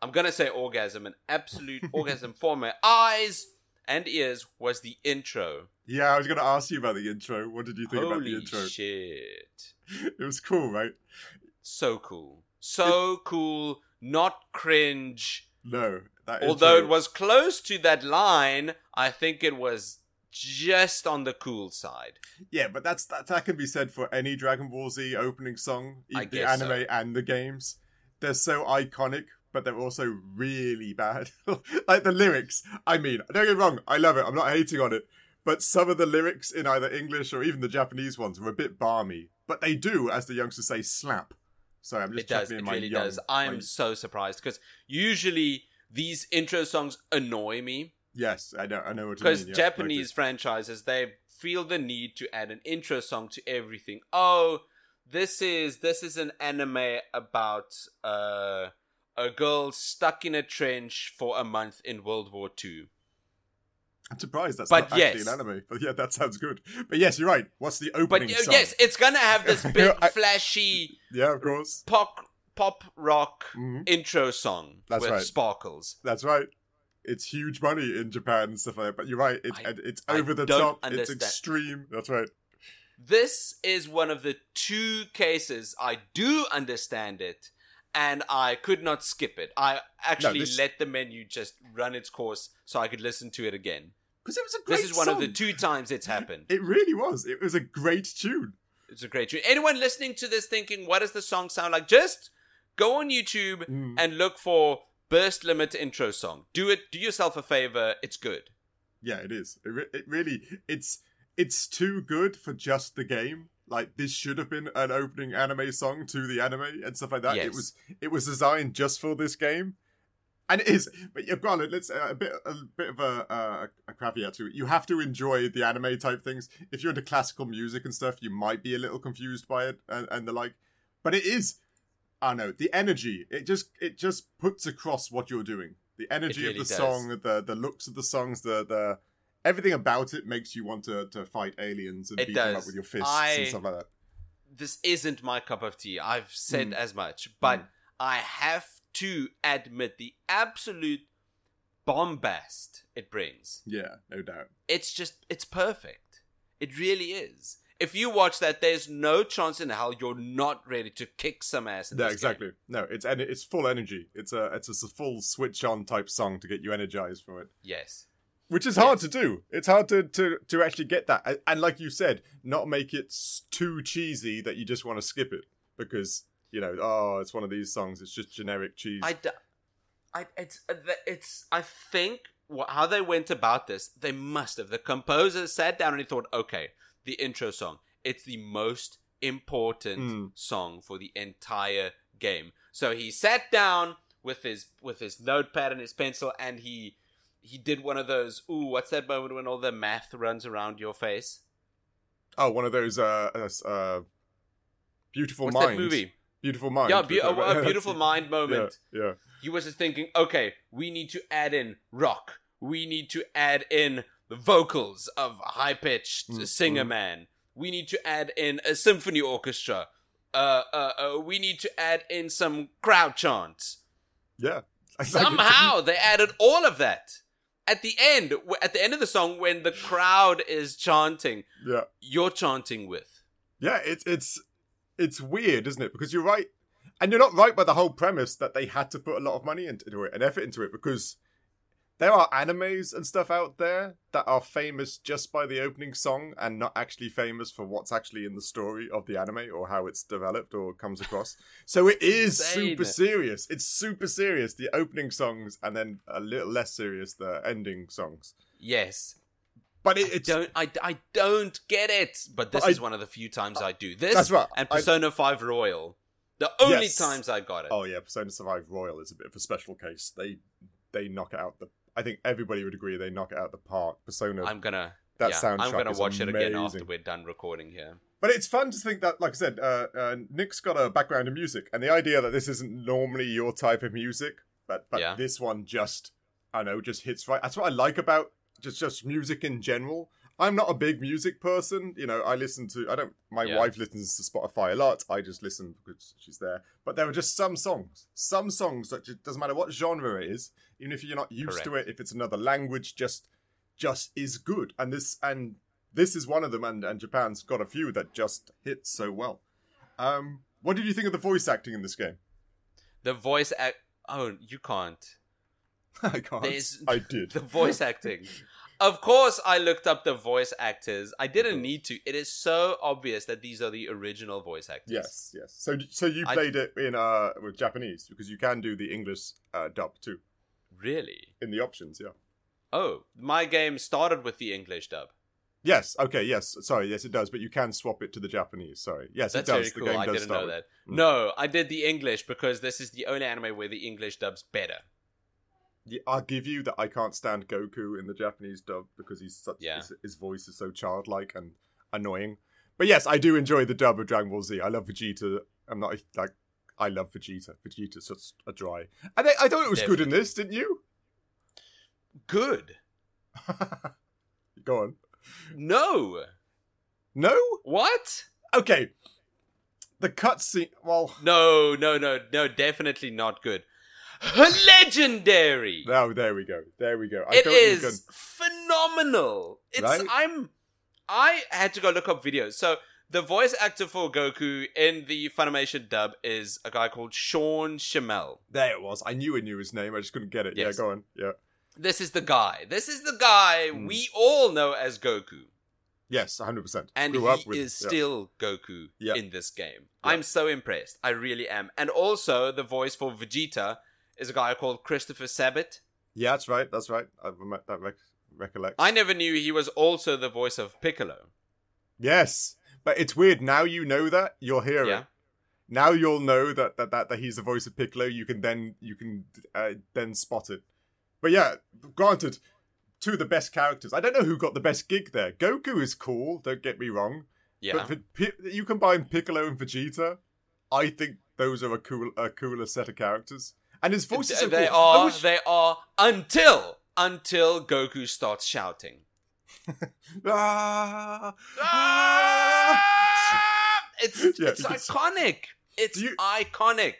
I'm gonna say orgasm, an absolute orgasm for my eyes and ears was the intro. Yeah, I was going to ask you about the intro. What did you think about the Holy intro? shit! It was cool, right? So cool, so cool, not cringe. No, that Although intro- it was close to that line, I think it was just on the cool side. Yeah, but that's that, that can be said for any Dragon Ball Z opening song, the anime so. and the games. They're so iconic, but they're also really bad. like the lyrics. I mean, don't get me wrong, I love it. I'm not hating on it. But some of the lyrics in either English or even the Japanese ones are a bit balmy. But they do, as the youngsters say, slap. Sorry, I'm just it does. It my really young, does. I'm so surprised because usually these intro songs annoy me Yes, I know. I know what you because yeah, Japanese franchises they feel the need to add an intro song to everything. Oh, this is this is an anime about uh, a girl stuck in a trench for a month in World War Two. I'm surprised that's But not actually an anime. But yeah, that sounds good. But yes, you're right. What's the But opening uh, song? yes, it's gonna have this big I- flashy Yeah, of course. pop pop rock Mhm. intro song That's with right. sparkles. That's right. It's huge money in Japan and stuff like that. But you're right. It's I- it's I over the top. understand. It's extreme. That's right. This is one of the two cases I do understand it, and I could not skip it. I actually this- let the menu just run its course so I could listen to it again. Because it was a great This is one of the two times it's happened. It really was. It was a great tune. It's a great tune. Anyone listening to this thinking, what does the song sound like? Just go on YouTube Mm. and look for Burst Limit intro song. Do it. Do yourself a favor. It's good. Yeah, it is. It, re- it really. It's it's too good for just the game. Like this should have been an opening anime song to the anime and stuff like that. It was it was designed just for this game, and it is. But you've got it. Let's uh, a bit a bit of a, uh, a caveat to it. You have to enjoy the anime type things. If you're into classical music and stuff, you might be a little confused by it and, and the like. But it is. I know the energy. It just it just puts across what you're doing. The energy really of the does. song, the the looks of the songs, the the everything about it makes you want to, to fight aliens and It beat them up with your fists I- and stuff like that. this isn't my cup of tea. I've said Mm. as much, but Mm. I have to admit the absolute bombast it brings. Yeah, no doubt. It's just, it's perfect. It really is. If you watch that, there's no chance in hell you're not ready to kick some ass. In Yeah, this exactly. game. No, it's and it's full energy. It's a it's a full switch on type song to get you energized for it, Yes. which is hard to do. It's hard to, to to actually get that, and, like you said, not make it too cheesy that you just want to skip it because you know, oh, it's one of these songs. It's just generic cheese. I, d- I, it's, uh, it's, I think how they went about this, they must have. The composer sat down and he thought, okay, the intro song, it's the most important Mm. song for the entire game. So he sat down with his with his notepad and his pencil, and he he did one of those. Ooh, what's that moment when all the math runs around your face? oh, one of those uh, uh, uh beautiful What's minds. that movie? Beautiful mind. Yeah, be- a, a beautiful mind moment. Yeah, yeah. he was just thinking, okay, we need to add in rock. We need to add in the vocals of a high pitched Mm, singer man. We need to add in a symphony orchestra. Uh, uh, uh, we need to add in some crowd chants. Yeah. Somehow they added all of that. At the end, at the end of the song, when the crowd is chanting, Yeah. you're chanting with. Yeah, it's it's it's weird, isn't it? Because you're right, and you're not right by the whole premise that they had to put a lot of money into it and effort into it because there are animes and stuff out there that are famous just by the opening song and not actually famous for what's actually in the story of the anime or how it's developed or comes across. so it is Insane. super serious. It's super serious, the opening songs, and then a little less serious, the ending songs. Yes. But it, I it's. don't I, I don't get it. But this But I- is one of the few times I do. This That's right. and I- Persona 5 Royal. The only Yes. times I got it. Oh yeah, Persona 5 Royal is a bit of a special case. They they knock it out the. I think everybody would agree they knock it out of the park. Persona I'm gonna That yeah, soundtrack I'm gonna watch it again after we're done recording here. But it's fun to think that, like I said, uh, uh, Nick's got a background in music, and the idea that this isn't normally your type of music, but but Yeah. this one just, I know, just hits right. That's what I like about just just music in general. I'm not a big music person, you know. I listen to, I don't. My Yeah. wife listens to Spotify a lot. I just listen because she's there. But there are just some songs, some songs that just doesn't matter what genre it is, even if you're not used to it, if it's another language, just just is good. And this and this is one of them, and, and Japan's got a few that just hit so well. Um, what did you think of the voice acting in this game? The voice act. Oh, you can't. I can't. There's- I did. The voice acting. Of course, I looked up the voice actors. I didn't need to. It is so obvious that these are the original voice actors. Yes, yes. So, so you I- played it in uh with Japanese because you can do the English uh, dub too Really? in the options. Yeah. Oh, my game started with the English dub. Yes. Okay. Yes. Sorry. Yes, it does. But you can swap it to the Japanese. Sorry. Yes, That's it very does. The cool. game I does didn't know with- that. Mm. No, I did the English because this is the only anime where the English dub's better. Yeah, I'll give you that I can't stand Goku in the Japanese dub because he's such Yeah. his, his voice is so childlike and annoying. But yes, I do enjoy the dub of Dragon Ball Z. I love Vegeta. I'm not like I love Vegeta. Vegeta's such a dry. And I, I thought it was good in this, didn't you? Good. Go on. No. No? What? Okay. The cutscene. Well, No, no, no, no, definitely not good. Legendary. no. There we go. There we go. I It thought you were is phenomenal. It's Right? I'm I had to go look up videos. So the voice actor for Goku in the Funimation dub is a guy called Sean Schemmel. There it was. I knew I knew his name. I just couldn't get it. Yes. Yeah, go on. Yeah. This is the guy. This is the guy Mm. we all know as Goku. Yes, 100%. And Grew he up with is. Yeah. still Goku Yeah. in this game. Yeah. I'm so impressed. I really am. And also, the voice for Vegeta is a guy called Christopher Sabat. Yeah, that's right. That's right. I that rec- recollect. I never knew he was also the voice of Piccolo. Yes, but it's weird. Now you know that you'll hear Yeah. it. Now you'll know that, that that that he's the voice of Piccolo. You can then you can uh, then spot it. But yeah, granted, two of the best characters. I don't know who got the best gig there. Goku is cool. Don't get me wrong. Yeah. But for, you combine Piccolo and Vegeta. I think those are a cool a cooler set of characters. And his voice is so they cool. Are. wish- They are until until Goku starts shouting. Ah, Ah! It's Yeah, it's iconic. It's you- iconic.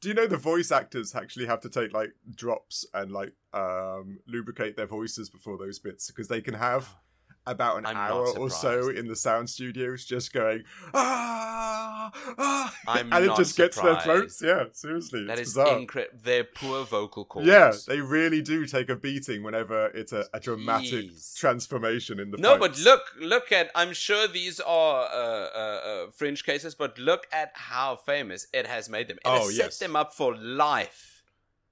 Do you know the voice actors actually have to take like drops and like um lubricate their voices before those bits because they can have about an I'm hour or so in the sound studios just going ah ah I'm and it just gets their throats. Yeah, seriously, That it's is incredible. Their poor vocal cords. yeah, they really do take a beating whenever it's a, a dramatic Jeez. transformation in the No, but look, look at. I'm sure these are uh, uh, uh, fringe cases, but look at how famous it has made them. It Oh, has yes. set them up for life.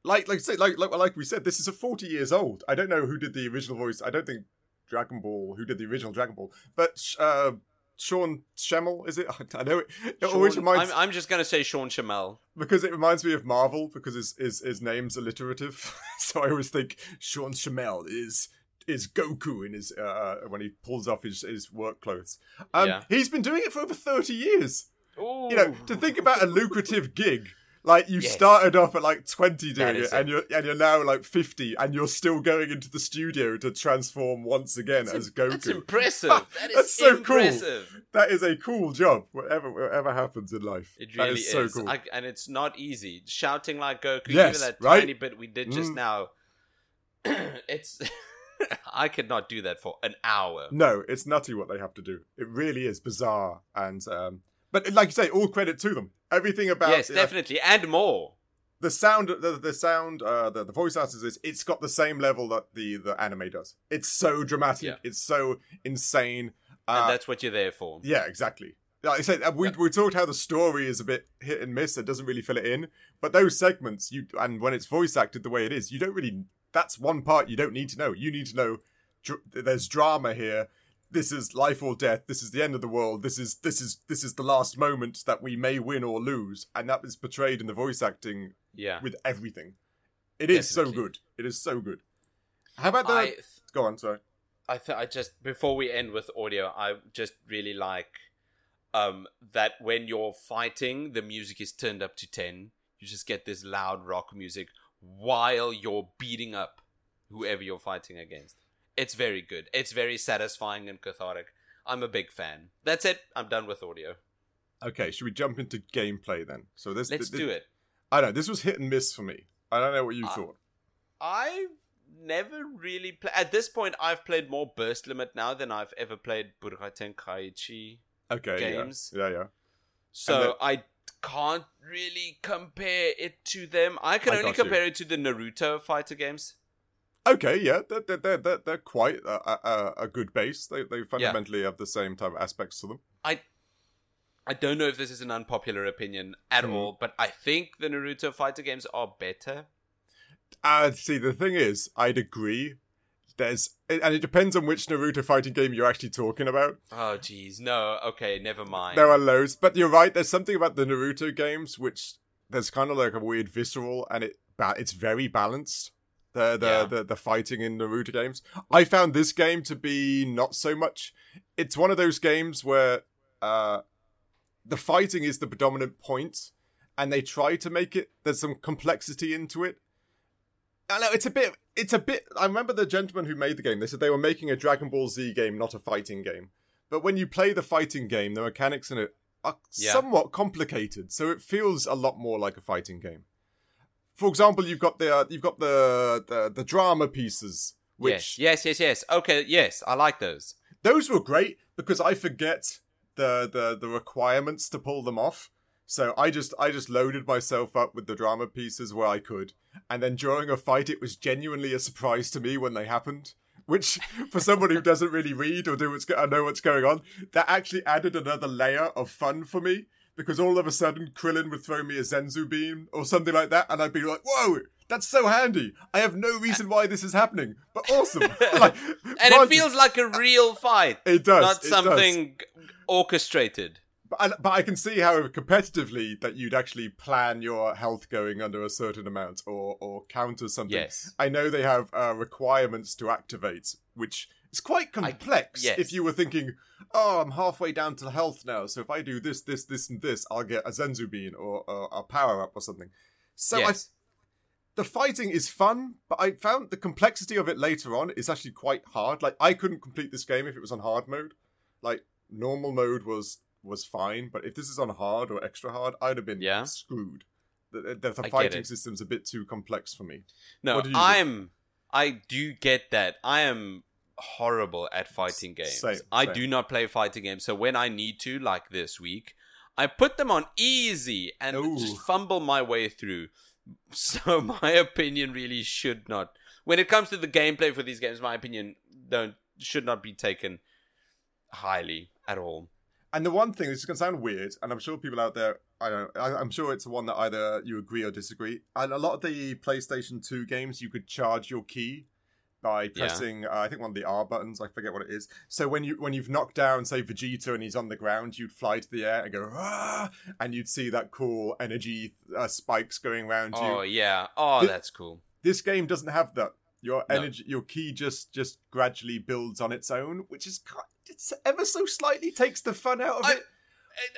like like say like, like like we said, this is a forty years old. I don't know who did the original voice. I don't think Dragon Ball who did the original Dragon Ball, but uh, Sean Schemmel is it? I know it. It always reminds I'm, I'm just gonna say Sean Schemmel. because it reminds me of Marvel because his his, his name's alliterative. so I always think Sean Schemmel is. Is Goku in his uh, when he pulls off his, his work clothes? Um, Yeah. He's been doing it for over thirty years. Ooh. You know, to think about a lucrative gig, like you Yes. started off at like twenty doing is it, and you're and you're now like fifty, and you're still going into the studio to transform once again as Goku. That's impressive. That is That's so cool. That is a cool job. Whatever whatever happens in life, It really is so is, cool. I, and it's not easy. Shouting like Goku, Yes, even that right? tiny bit we did just Mm. now. it's I could not do that for an hour. No, it's nutty what they have to do. It really is bizarre, and um, but like you say, all credit to them. Everything about yes, it, definitely, and more. the sound the, the sound uh the, the voice actors is it's got the same level that the the anime does it's so dramatic Yeah. it's so insane and uh, that's what you're there for. yeah exactly like i said uh, we, Yeah. we talked how the story is a bit hit and miss it doesn't really fill it in but those segments you and when it's voice acted the way it is you don't really that's one part you don't need to know you need to know dr- there's drama here this is life or death this is the end of the world this is this is this is the last moment that we may win or lose and that is portrayed in the voice acting Yeah. with everything. It is so good. It is so good. How about the? I Go on, sorry. I th- I just before we end with audio, I just really like um that when you're fighting, the music is turned up to ten. You just get this loud rock music while you're beating up whoever you're fighting against. It's very good. It's very satisfying and cathartic. I'm a big fan. That's it. I'm done with audio. Okay, should we jump into gameplay then? So this, Let's this- do it. I don't know. This was hit and miss for me. I don't know what you Uh, thought. I've never really played. At this point, I've played more Burst Limit now than I've ever played Budokai Tenkaichi. Okay, games. Yeah, yeah. So then- I can't really compare it to them. I can I only got you. compare it to the Naruto fighter games. Okay, yeah. They're they're they're, they're, quite a, a, a good base. They they fundamentally have the same type of aspects to them. I I don't know if this is an unpopular opinion at Mhm. all, but I think the Naruto fighter games are better. Uh, see, the thing is, I'd agree. There's, and it depends on which Naruto fighting game you're actually talking about. Oh jeez, no. Okay, never mind. There are loads, but you're right. There's something about the Naruto games which there's kind of like a weird visceral, and it it's very balanced. The the, Yeah. the the fighting in Naruto games. I found this game to be not so much. It's one of those games where uh, the fighting is the predominant point, and they try to make it. There's some complexity into it. I know it's a bit. It's a bit. I remember the gentleman who made the game. They said they were making a Dragon Ball Z game, not a fighting game. But when you play the fighting game, the mechanics in it are Yeah. somewhat complicated, so it feels a lot more like a fighting game. For example, you've got the uh, you've got the, the the drama pieces, which yes, yes, yes, yes. Okay, yes, I like those. those were great because I forget the, the the requirements to pull them off. So I just I just loaded myself up with the drama pieces where I could, and then during a fight, it was genuinely a surprise to me when they happened. Which, for someone who doesn't really read or do what's go- or know what's going on, that actually added another layer of fun for me. Because all of a sudden, Krillin would throw me a Senzu bean or something like that, and I'd be like, "Whoa, that's so handy! I have no reason why this is happening, but awesome!" like, And it feels like a real fight, it does not it does. something orchestrated. But I, but I can see how competitively that you'd actually plan your health going under a certain amount or or counter something. Yes. I know they have uh, requirements to activate, which is quite complex. yes. If you were thinking, oh, I'm halfway down to health now, so if I do this, this, this, and this, I'll get a Senzu bean or, or a power up or something. So I, the fighting is fun, but I found the complexity of it later on is actually quite hard. Like I couldn't complete this game if it was on hard mode. Like normal mode was was fine, but if this is on hard or extra hard, I'd have been Yeah. screwed. The, the, the fighting system's a bit too complex for me. No, What do you do? I'm. I do get that. I am horrible at fighting games. same, I same. do not play fighting games. So when I need to, like this week, I put them on easy and Ooh. just fumble my way through. So my opinion really should not. When it comes to the gameplay for these games, my opinion don't should not be taken highly at all. And the one thing, this is going to sound weird, and I'm sure people out there, I don't I, I'm sure it's one that either you agree or disagree. And a lot of the PlayStation 2 games, you could charge your ki by Yeah. pressing, uh, I think one of the R buttons. I forget what it is. So when you when you've knocked down, say Vegeta, and he's on the ground, you'd fly to the air and go, ah, and you'd see that cool energy uh, spikes going around Oh you. Oh yeah. Oh, Thi- that's cool. This game doesn't have that. Your No. energy, your ki just just gradually builds on its own, which is it's ever so slightly takes the fun out of I- it.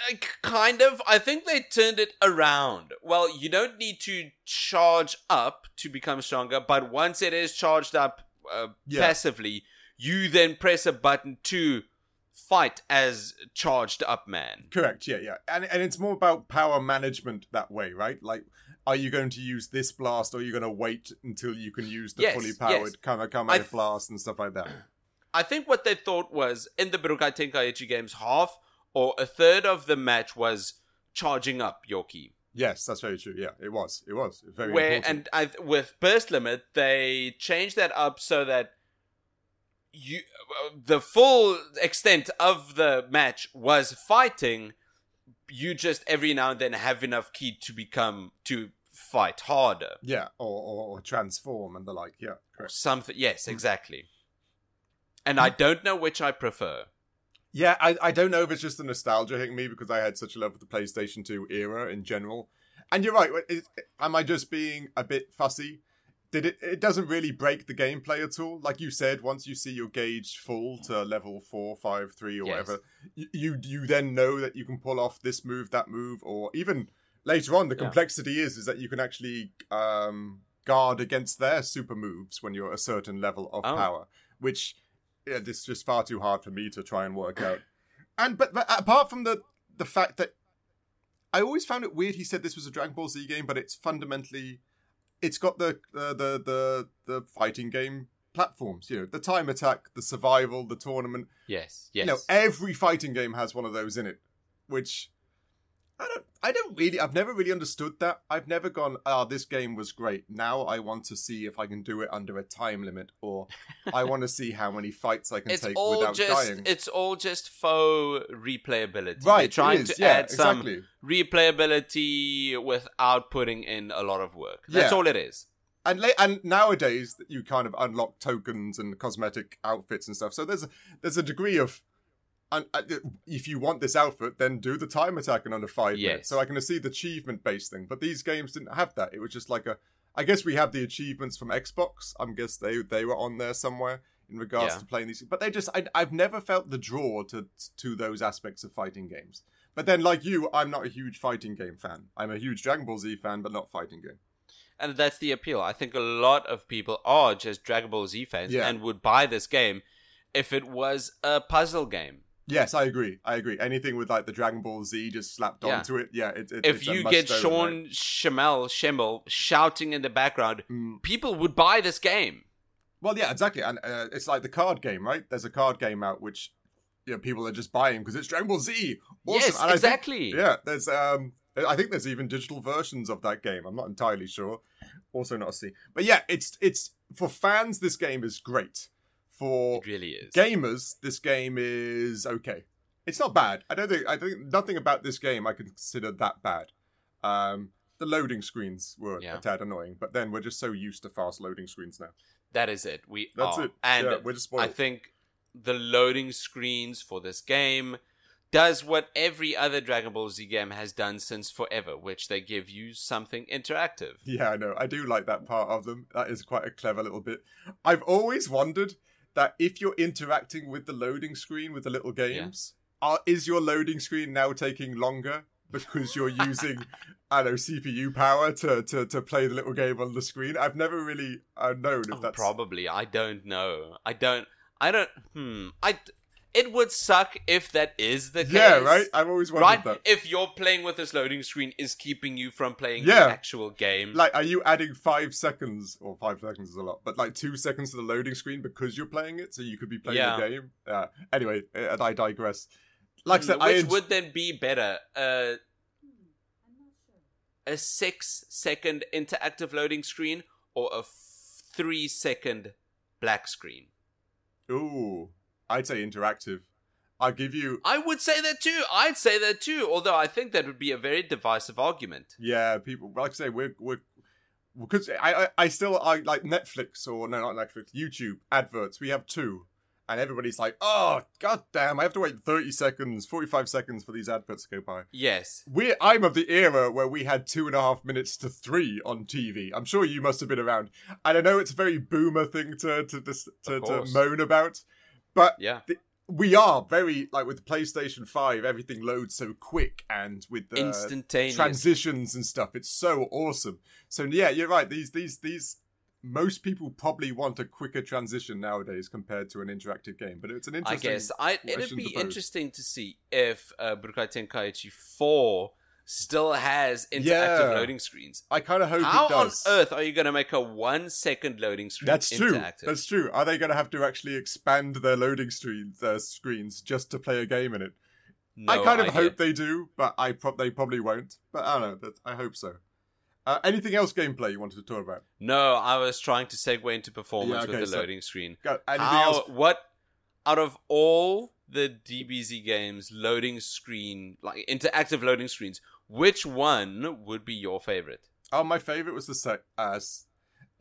I, I kind of. I think they turned it around. Well, you don't need to charge up to become stronger, but once it is charged up uh, Yeah. passively, you then press a button to fight as charged up man. Correct. Yeah, yeah, and and it's more about power management that way, right? Like, are you going to use this blast, or are you going to wait until you can use the Yes, fully yes. powered Kamehameha I th- blast and stuff like that? I think what they thought was in the Budokai Tenkaichi games, half or a third of the match was charging up your ki. Yes, that's very true. Yeah, it was. It was very where important. and I, with burst limit they changed that up so that you the full extent of the match was fighting you just every now and then have enough ki to become to fight harder yeah, or, or, or transform and the like. Yeah, or correct. something yes Hmm. exactly and i don't know which i prefer Yeah, I, I don't know if it's just the nostalgia hitting me because I had such a love of the PlayStation 2 era in general. And you're right. Am I just being a bit fussy? Did it? It doesn't really break the gameplay at all. Like you said, once you see your gauge full to level four, five, three, or Yes. whatever, you, you you then know that you can pull off this move, that move, or even later on, the Yeah. complexity is is that you can actually um, guard against their super moves when you're a certain level of Oh. power, which yeah, this is just far too hard for me to try and work out. And but, but apart from the the fact that I always found it weird he said this was a Dragon Ball Z game, but it's fundamentally it's got the uh, the the the fighting game platforms. You know, the time attack, the survival, the tournament. yes yes You know, every fighting game has one of those in it, which I don't. I don't really. I've never really understood that. I've never gone. Ah, this game was great. Now I want to see if I can do it under a time limit, or I want to see how many fights I can it's take without just dying. it's all just faux replayability right, They're trying to yeah, add some replayability without putting in a lot of work that's Yeah. all it is and la- and nowadays you kind of unlock tokens and cosmetic outfits and stuff. So there's a, there's a degree of and uh, if you want this outfit, then do the time attack in under five minutes. So I can see the achievement based thing. But these games didn't have that. It was just like a. I guess we have the achievements from Xbox. I'm guess they they were on there somewhere in regards Yeah. to playing these. But they just I, I've never felt the draw to to those aspects of fighting games. But then, like you, I'm not a huge fighting game fan. I'm a huge Dragon Ball Z fan, but not fighting game. and that's the appeal. I think a lot of people are just Dragon Ball Z fans Yeah. and would buy this game if it was a puzzle game. Yes, I agree. I agree. Anything with like the Dragon Ball Z just slapped Yeah. onto it, yeah. It, it, if you get Sean right? Schemmel, Schemmel shouting in the background, Mm, people would buy this game. well, yeah, exactly. And uh, it's like the card game, right? There's a card game out which you know, people are just buying because it's Dragon Ball Z. Awesome. Yes, And I think- exactly. yeah, there's um, I think there's even digital versions of that game. I'm not entirely sure. Also not a C, but yeah, it's it's for fans. This game is great. For It really is. gamers, this game is okay. It's not bad. I don't think. I think nothing about this game I consider that bad. Um, the loading screens were Yeah. a tad annoying, but then we're just so used to fast loading screens now. That is it. We That's are. it. And yeah, we're just spoiled. I think the loading screens for this game does what every other Dragon Ball Z game has done since forever, which they give you something interactive. Yeah, I know. I do like that part of them. That is quite a clever little bit. I've always wondered that if you're interacting with the loading screen with the little games, are, is your loading screen now taking longer because you're using, I don't know, CPU power to, to, to play the little game on the screen? I've never really uh, known if Oh, that's Probably. I don't know. I don't. I don't. Hmm. I. It would suck if that is the case. Yeah, right. I've always wondered Right. that. If you're playing with this loading screen is keeping you from playing Yeah. the actual game. Like, are you adding five seconds, or five seconds is a lot, but like two seconds to the loading screen because you're playing it, so you could be playing Yeah. the game? Yeah. Anyway, uh, I digress. Like I said, which I en- would then be better? Uh, a six second interactive loading screen or a f- three second black screen? Ooh, I'd say interactive. I'll give you. I would say that too. I'd say that too. Although I think that would be a very divisive argument. Yeah, people. Like I say, we're we're because I, I I still I like Netflix or no not Netflix YouTube adverts. We have two, and everybody's like, oh god damn, I have to wait thirty seconds, forty five seconds for these adverts to go by. Yes. We I'm of the era where we had two and a half minutes to three on TV. I'm sure you must have been around. And I know it's a very boomer thing to to dis- to, to moan about, but Yeah. we are very like with the PlayStation Five, everything loads so quick, and with the Instantaneous. transitions and stuff, it's so awesome. So yeah, you're right. These these these most people probably want a quicker transition nowadays compared to an interactive game, but it's an interesting I guess I, it'd be to interesting to see if uh, Budokai Tenkaichi 4 still has interactive Yeah. loading screens. I kind of hope How it on does. earth are you going to make a one second loading screen That's true. interactive? That's true. Are they going to have to actually expand their loading screens, their screens, just to play a game in it? no I kind of idea. hope they do, but I pro- they probably won't. But I don't know. I hope so. Uh, anything else gameplay you wanted to talk about? No, I was trying to segue into performance Yeah, okay, with the so- loading screen. Go. Anything How, else? what out of all the DBZ games loading screen like interactive loading screens, which one would be your favorite? Oh, my favorite was the sec. Uh,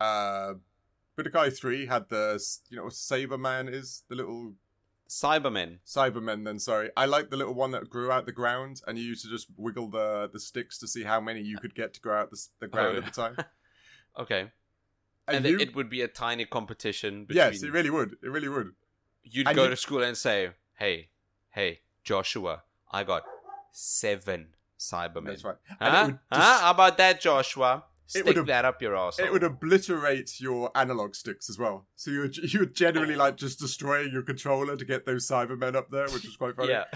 uh, Budokai Three had the you know what Saibaman is the little Saibamen. Saibamen. Then sorry, I like the little one that grew out the ground, and you used to just wiggle the the sticks to see how many you could get to grow out the, the ground Oh. at the time. Okay. And, And, you, it, it would be a tiny competition between yes, it really would. It really would. you'd and go you- to school and say, "Hey, hey, Joshua, I got seven Saibamen." That's right. Huh? it would Huh? How about that, Joshua? It Stick would have- that up your ass. It would obliterate your analog sticks as well. So you would, you would generally like just destroying your controller to get those Saibamen up there, which was quite funny. Yeah.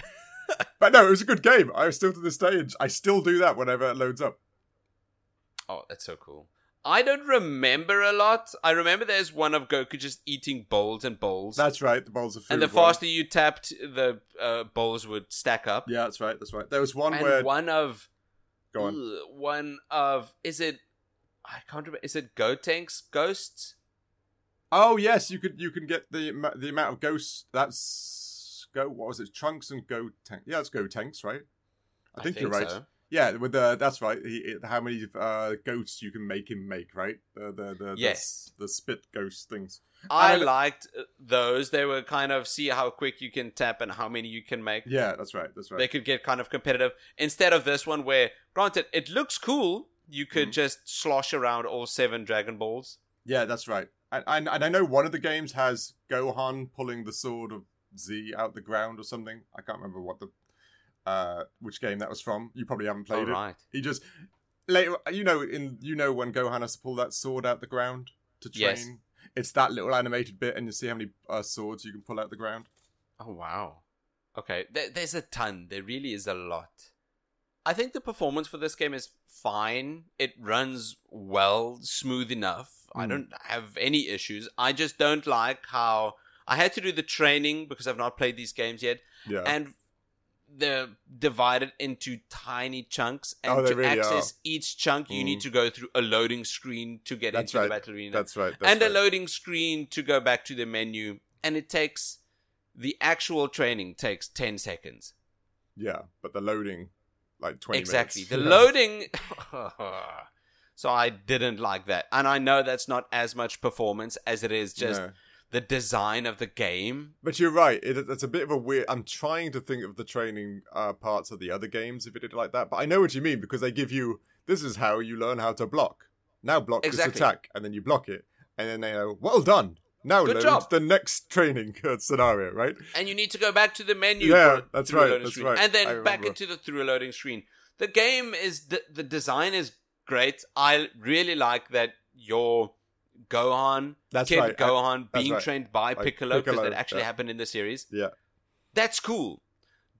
But no, it was a good game. I was still to this stage. I still do that whenever it loads up. Oh, that's so cool. I don't remember a lot. I remember there's one of Goku just eating bowls and bowls. That's right. The bowls of food. and the faster you tapped, the uh, bowls would stack up. Yeah, that's right. That's right. There was one and where. one of Go on. Ugh, one of is it? I can't remember. Is it Gotenks Ghosts? Oh yes, you could you can get the the amount of ghosts. That's go. What was it? Trunks and go tank. Yeah, it's Gotenks, right? I think, you're right. so. Yeah, with the that's right. He, how many uh, ghosts you can make him make, right? The the the Yes. the, the spit ghost things. I liked uh, those. They were kind of see how quick you can tap and how many you can make. Yeah, that's right. That's right. They could get kind of competitive instead of this one where, granted, it looks cool. You could Mhm. just slosh around all seven Dragon Balls. Yeah, that's right. And, and and I know one of the games has Gohan pulling the sword of Z out the ground or something. I can't remember what the uh which game that was from. You probably haven't played All it. right. He just later you know in you know when Gohan has to pull that sword out the ground to train. Yes. It's that little animated bit, and you see how many uh, swords you can pull out the ground. Oh wow. Okay, there, there's a ton. There really is a lot. I think the performance for this game is fine. It runs well, smooth enough. I Mm. don't have any issues. I just don't like how I had to do the training because I've not played these games yet, Yeah. and they're divided into tiny chunks. And Oh, to really access each chunk, you Mm. need to go through a loading screen to get That's into right. the battle arena that's right. That's and right. a loading screen to go back to the menu and it takes the actual training takes 10 seconds yeah, but the loading like twenty exactly minutes. the Yeah. loading so i didn't like that and i know that's not as much performance as it is just No. The design of the game But you're right. It, it's a bit of a weird. I'm trying to think of the training uh, parts of the other games if it did like that. But I know what you mean because they give you this is how you learn how to block. Now block Exactly. this attack, and then you block it, and then they go, "Well done." Now Good job. the next training scenario, right? and you need to go back to the menu Yeah, that's right, that's screen, right. and then back into the through loading screen the game is the, the design is great i really like that your gohan That's kid right. I- gohan that's being right. trained by By piccolo because that actually yeah. happened in the series yeah, that's cool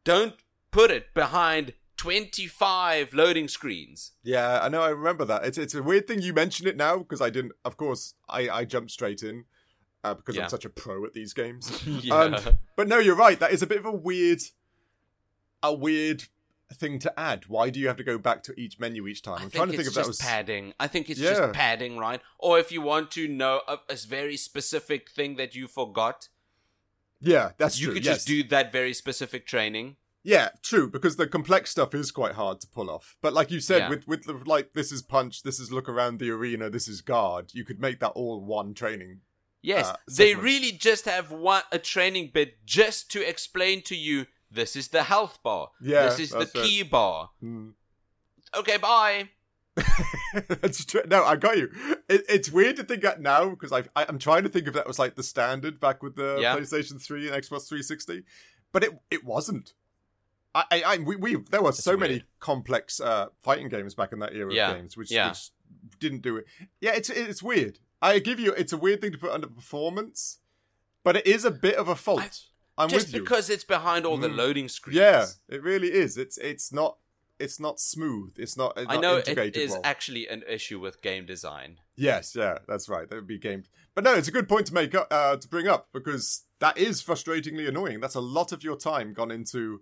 don't put it behind 25 loading screens yeah. I know. I remember that. It's it's a weird thing you mention it now because I didn't. Of course, I I jumped straight in uh, because Yeah. I'm such a pro at these games. yeah Um, But no, you're right. That is a bit of a weird, a weird thing to add. Why do you have to go back to each menu each time? I'm trying to think if that was. padding. I think it's Yeah. just padding, right? Or if you want to know a, a very specific thing that you forgot, Yeah, that's you true. could yes. just do that very specific training. Yeah, true. Because the complex stuff is quite hard to pull off. But like you said, Yeah. with with the, like this is punch, this is look around the arena, this is guard. You could make that all one training. Yes, Uh, they really just have one a training bit just to explain to you this is the health bar. Yeah, this is the ki bar. Hmm. Okay, bye. That's true. No, I got you. It, it's weird to think that now because I, I I'm trying to think if that was like the standard back with the Yeah. PlayStation 3 and Xbox 360, but it it wasn't. I, I, I we, we there were so many complex uh, fighting games back in that era Yeah, of games, which, yeah. which didn't do it. Yeah, it's it's weird. I give you, it's a weird thing to put under performance, but it is a bit of a fault. I, am just because it's behind all the Mm. loading screens. yeah, it really is. It's it's not it's not smooth. It's not. It's I know it integrated is well. actually an issue with game design. Yes, yeah, that's right. That would be game. But no, it's a good point to make up, uh, to bring up because that is frustratingly annoying. That's a lot of your time gone into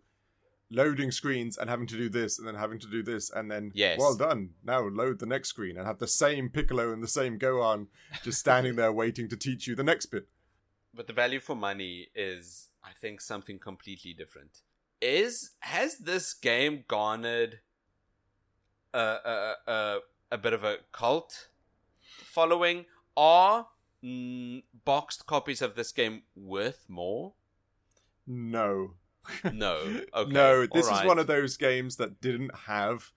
loading screens and having to do this and then having to do this and then Yes. well done now load the next screen and have the same piccolo and the same gohan just standing there waiting to teach you the next bit But the value for money is, I think, something completely different. Is has this game garnered a a a, a bit of a cult following? Are mm, boxed copies of this game worth more? no No. Okay. no this all is one of those games that didn't have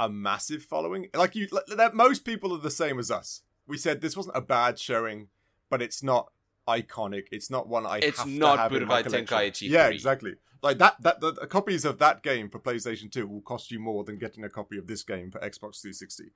a massive following like you like, that most people are the same as us we said this wasn't a bad showing but it's not iconic it's not one i It's have not to have in my Budokai. Tenkaichi yeah 3. exactly like that that the, the copies of that game for playstation 2 will cost you more than getting a copy of this game for xbox 360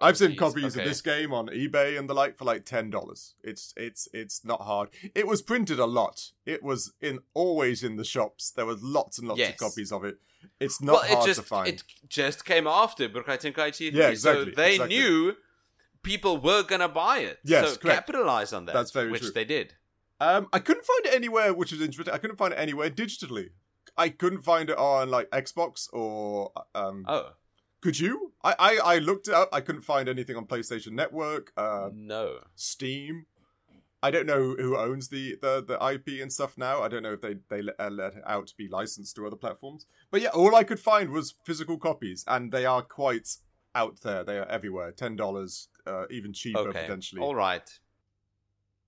I've seen Jeez, copies okay. of this game on eBay and the like for like ten dollars. It's it's it's not hard. It was printed a lot. It was in always in the shops. There was lots and lots Yes. of copies of it. It's not well, hard it just to find. it just came after Budokai Tenkaichi 3. Yeah, exactly, So they exactly. knew people were gonna buy it. Yes, so correct. capitalize on that. That's very which true. they did. Um, I couldn't find it anywhere, which is interesting. I couldn't find it anywhere digitally. I couldn't find it on like Xbox or um. Oh Could you? I, I I looked it up. I couldn't find anything on PlayStation Network, uh, no. Steam. I don't know who owns the, the, the IP and stuff now. I don't know if they they let, uh, let it out to be licensed to other platforms. But yeah, all I could find was physical copies, and they are quite out there. They are everywhere. Ten dollars, uh, even cheaper Okay. potentially. All right.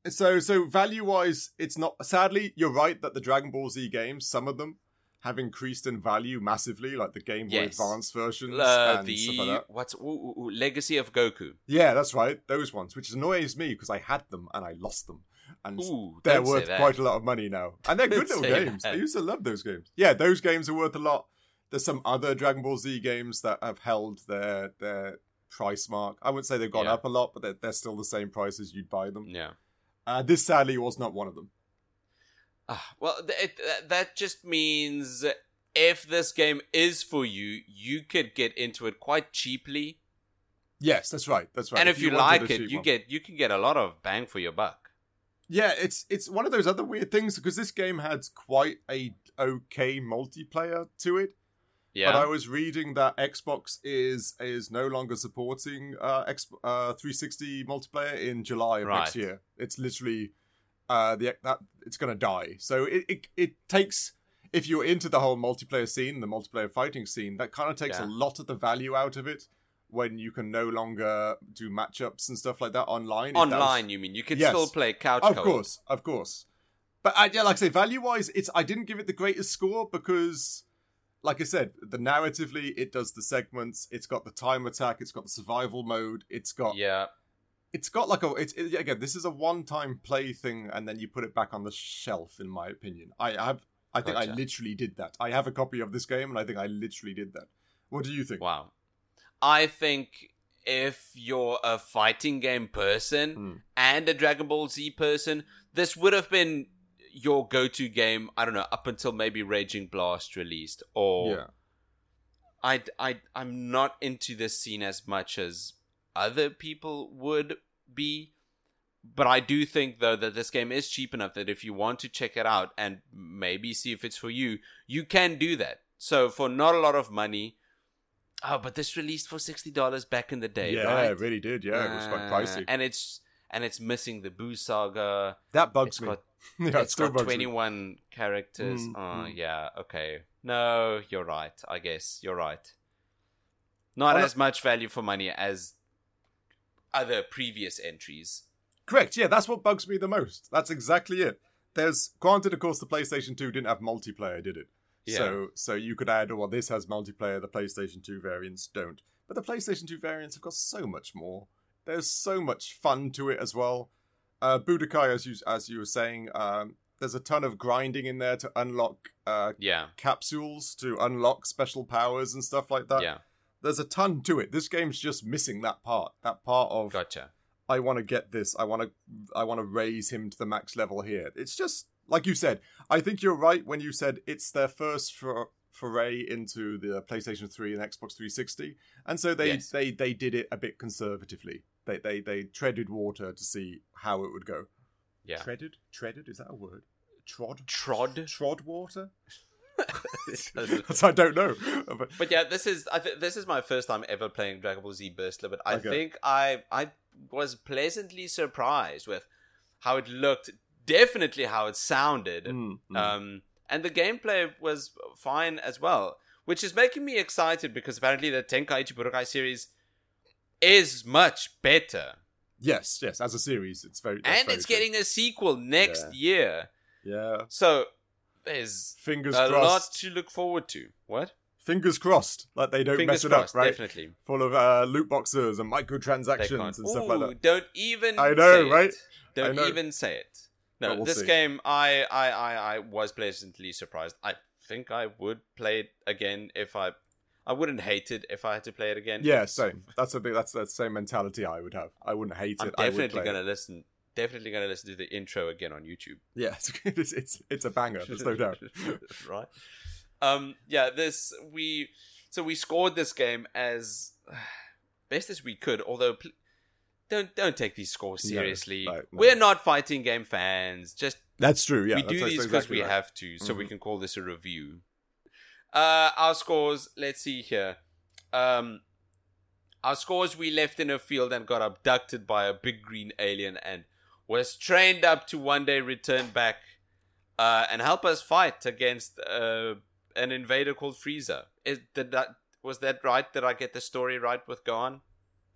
So so value wise, it's not. Sadly, you're right that the Dragon Ball Z games, some of them, have increased in value massively, like the Game Boy Yes. Advance versions Uh, and the stuff like that. what's ooh, ooh, Legacy of Goku? Yeah, that's right. Those ones, which annoys me because I had them and I lost them, and Ooh, they're worth quite a lot of money now, and they're good little games. I used to love those games. Yeah, those games are worth a lot. There's some other Dragon Ball Z games that have held their their price mark. I wouldn't say they've gone Yeah. up a lot, but they're, they're still the same price as you'd buy them. Yeah. Uh, this sadly was not one of them. Ah, well, it, that just means if this game is for you, you could get into it quite cheaply, Yes, that's right. That's right. and if, you, wanted like it, you one. get you can get a lot of bang for your buck. Yeah, it's it's one of those other weird things because this game had quite a okay multiplayer to it. Yeah. But I was reading that Xbox is is no longer supporting uh, X, uh 360 multiplayer in July of next year. It's literally uh the that it's gonna die. So it it, it takes if you're into the whole multiplayer scene, the multiplayer fighting scene, that kind of takes Yeah. a lot of the value out of it when you can no longer do matchups and stuff like that online. Was- Online, you mean? You can Yes. still play couch of co-op. course, of course. But I, yeah, like I say, value wise, it's I didn't give it the greatest score because, like I said, the narratively it does the segments. It's got the time attack. It's got the survival mode. It's got Yeah. it's got like a it's it, again this is a one time play thing and then you put it back on the shelf in my opinion. I have I think I literally did that. I have a copy of this game and I think I literally did that. What do you think? Wow. I think if you're a fighting game person Hmm. and a Dragon Ball Z person, this would have been your go-to game. I don't know up until maybe Raging Blast released, or Yeah. I I I'm not into this scene as much as other people would be. But I do think though that this game is cheap enough that if you want to check it out and maybe see if it's for you, you can do that. So for not a lot of money, oh, but this released for sixty dollars back in the day, yeah, right? it really did. Yeah, it was quite Uh, pricey. and it's and it's missing the Buu Saga. That bugs It's me. got yeah, it it's still got bugs me. 21 characters. Mm, oh, mm. yeah, okay. No, you're right. I guess you're right. Not Well, as much value for money as other previous entries. Correct. Yeah, that's what bugs me the most. That's exactly it. There's granted, of course, the PlayStation 2 didn't have multiplayer, did it? Yeah. So, so you could add, well, this has multiplayer. The PlayStation 2 variants don't. But the PlayStation 2 variants have got so much more. There's so much fun to it as well. Uh, Budokai, as you as you were saying, um, there's a ton of grinding in there to unlock uh, Yeah, capsules, to unlock special powers and stuff like that. yeah, There's a ton to it. This game's just missing that part. That part of gotcha. I want to get this. I want to. I want to raise him to the max level here. It's just like you said. I think you're right when you said it's their first for, foray into the PlayStation 3 and Xbox 360, and so they Yes. they they did it a bit conservatively. They they they treaded water to see how it would go. Yeah. Treaded, treaded. Is that a word? Trod, Trod? trod water. I don't know. But, But yeah, this is I th- this is my first time ever playing Dragon Ball Z Burst Limit, but I Okay. think I I was pleasantly surprised with how it looked, definitely how it sounded, Mm, mm. um, and the gameplay was fine as well, which is making me excited because apparently the Tenkaichi Budokai series is much better, yes, yes. As a series, it's very and very it's true. getting a sequel next year. yeah. So there's Fingers a lot crossed. to look forward to. What? Fingers crossed. Like they don't Fingers mess it crossed, up, right? definitely. Full of uh, loot boxes and microtransactions and stuff Ooh, like that. Don't even. I know, say right? It. Don't know. even say it. No, we'll this see. game, I, I, I, I was pleasantly surprised. I think I would play it again if I. I wouldn't hate it if I had to play it again. Yeah, same. That's a big. That's the same mentality I would have. I wouldn't hate I'm it. I would definitely gonna it. listen. Definitely gonna listen to the intro again on YouTube. Yeah, it's, it's it's a banger. There's no doubt. right. Um. Yeah. This we. So we scored this game as best as we could. Although, pl- don't don't take these scores seriously. right, no. We're not fighting game fans. Just That's true. Yeah, we do these because exactly we right. have to, so we Mhm. can call this a review. Uh, our scores. Let's see here. Um, our scores. We left in a field and got abducted by a big green alien and was trained up to one day return back uh, and help us fight against uh, an invader called Frieza. Is did that was that right? Did I get the story right with Gohan?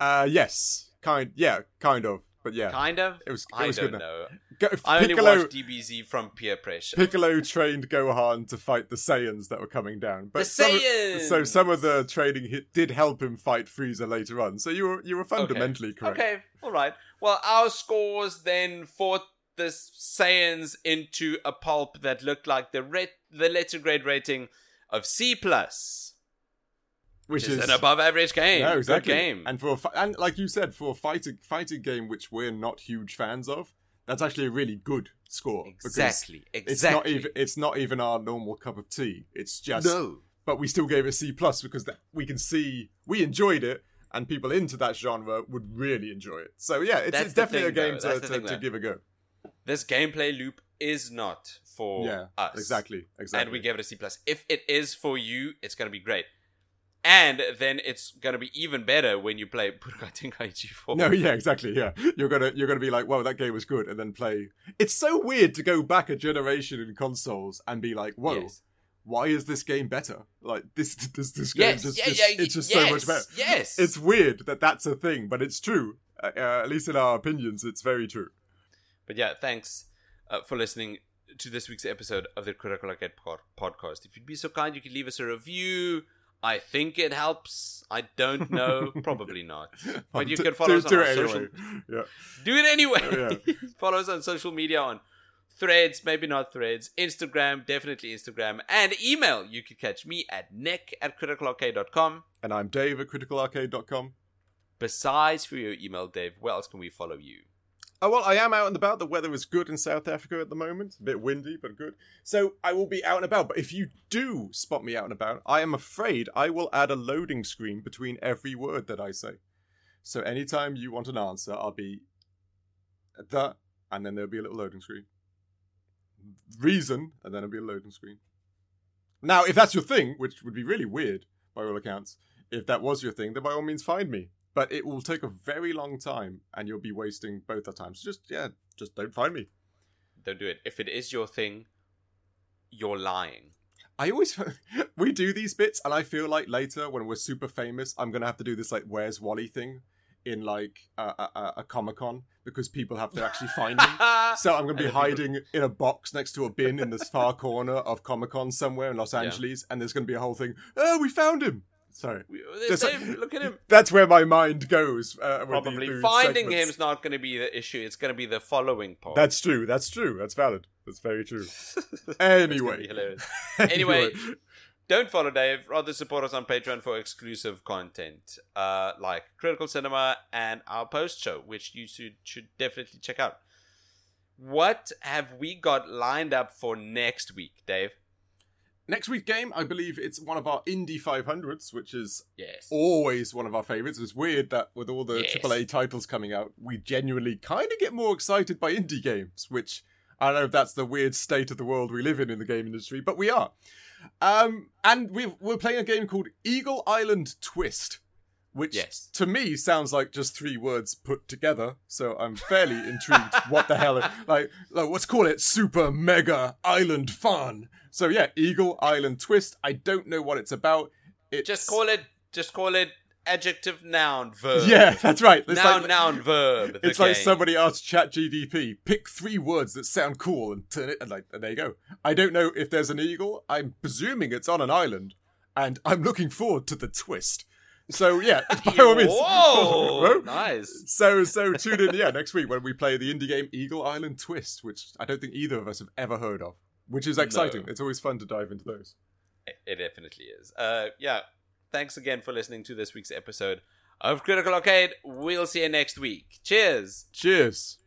Uh, yes, kind. Yeah, kind of. But yeah, Kind of. it was. It I was don't good. know. Go, I only watched DBZ from peer pressure. Piccolo trained Gohan to fight the Saiyans that were coming down. But the some Saiyans. so some of the training hi- did help him fight Frieza later on. So you were you were fundamentally correct. Okay, all right. Well, our scores then fought the Saiyans into a pulp that looked like the ret- the letter grade rating of C plus, Which, which is an above average game. No, Good exactly. game. And for a fi- and like you said, for a fighting fighting game which we're not huge fans of, that's actually a really good score. exactly. Exactly. It's not even it's not even our normal cup of tea. It's just no. but we still gave it C plus because that we can see we enjoyed it and people into that genre would really enjoy it. So yeah, it's, it's definitely thing, a game though. To, to, to give a go. This gameplay loop is not for yeah, us. exactly, exactly. And we gave it a C plus. If it is for you, it's gonna be great. And then it's gonna be even better when you play Budokai Tenkaichi 4. No, yeah, exactly. Yeah, you're gonna you're gonna be like, "Whoa, that game was good," and then play. It's so weird to go back a generation in consoles and be like, "Whoa, Yes. why is this game better?" Like this this this game Yes, just, yeah, just- yeah, it's just yes, so much better. Yes, It's weird that that's a thing, but it's true. Uh, uh, at least in our opinions, it's very true. But yeah, thanks uh, for listening to this week's episode of the Critical Arcade pod- podcast. If you'd be so kind, you could leave us a review. I think it helps. I don't know. Probably not. But you can follow us on do our it social. Yeah. Do it anyway. Oh, yeah. follow us on social media on Threads, maybe not Threads, Instagram, definitely Instagram, and email. You can catch me at nick at criticalarcade.com. And I'm Dave at criticalarcade.com. Besides for your email, Dave, where else can we follow you? Oh, well, I am out and about. The weather is good in South Africa at the moment. A bit windy, but good. So I will be out and about. But if you do spot me out and about, I am afraid I will add a loading screen between every word that I say. So anytime you want an answer, I'll be the, and then there'll be a little loading screen. Reason, and then there'll be a loading screen. Now, if that's your thing, which would be really weird by all accounts, if that was your thing, then by all means find me. But it will take a very long time, and you'll be wasting both our times. Just yeah, just don't find me. Don't do it. If it is your thing, you're lying. I always we do these bits, and I feel like later when we're super famous, I'm gonna have to do this like "Where's Wally" thing in like a, a, a- Comic Con because people have to actually find me. So I'm gonna be And then people- hiding in a box next to a bin in this far corner of Comic Con somewhere in Los Yeah. Angeles, and there's gonna be a whole thing. Oh, we found him. Sorry, We- Just like- look at him. that's where my mind goes. Uh, Probably finding segments. him's not going to be the issue. It's going to be the following part. That's true. That's true. That's valid. That's very true. Anyway. Anyway, don't follow Dave. Rather support us on Patreon for exclusive content, uh, like Critical Cinema and our post show, which you should, should definitely check out. What have we got lined up for next week, Dave? Next week's game, I believe it's one of our Indie 500s, which is Yes. always one of our favorites. It's weird that with all the Yes. AAA titles coming out, we genuinely kind of get more excited by indie games, which I don't know if that's the weird state of the world we live in in the game industry, but we are. Um, and we we're playing a game called Eagle Island Twist, which Yes. to me sounds like just three words put together. So I'm fairly intrigued. what the hell? Like, like, let's call it Super Mega Island Fun. So yeah, Eagle Island Twist. I don't know what it's about. It's, Just call it. Just call it adjective, noun, verb. Yeah, that's right. It's noun, like, noun, verb. It's like game. somebody asked ChatGPT, pick three words that sound cool and turn it, and like, and there you go. I don't know if there's an eagle. I'm presuming it's on an island, and I'm looking forward to the twist. So yeah, by all means. Whoa, nice. So so tune in yeah next week when we play the indie game Eagle Island Twist, which I don't think either of us have ever heard of, which is exciting. No. It's always fun to dive into those. It definitely is. Uh, yeah. Thanks again for listening to this week's episode of Critical Arcade. We'll see you next week. Cheers. Cheers.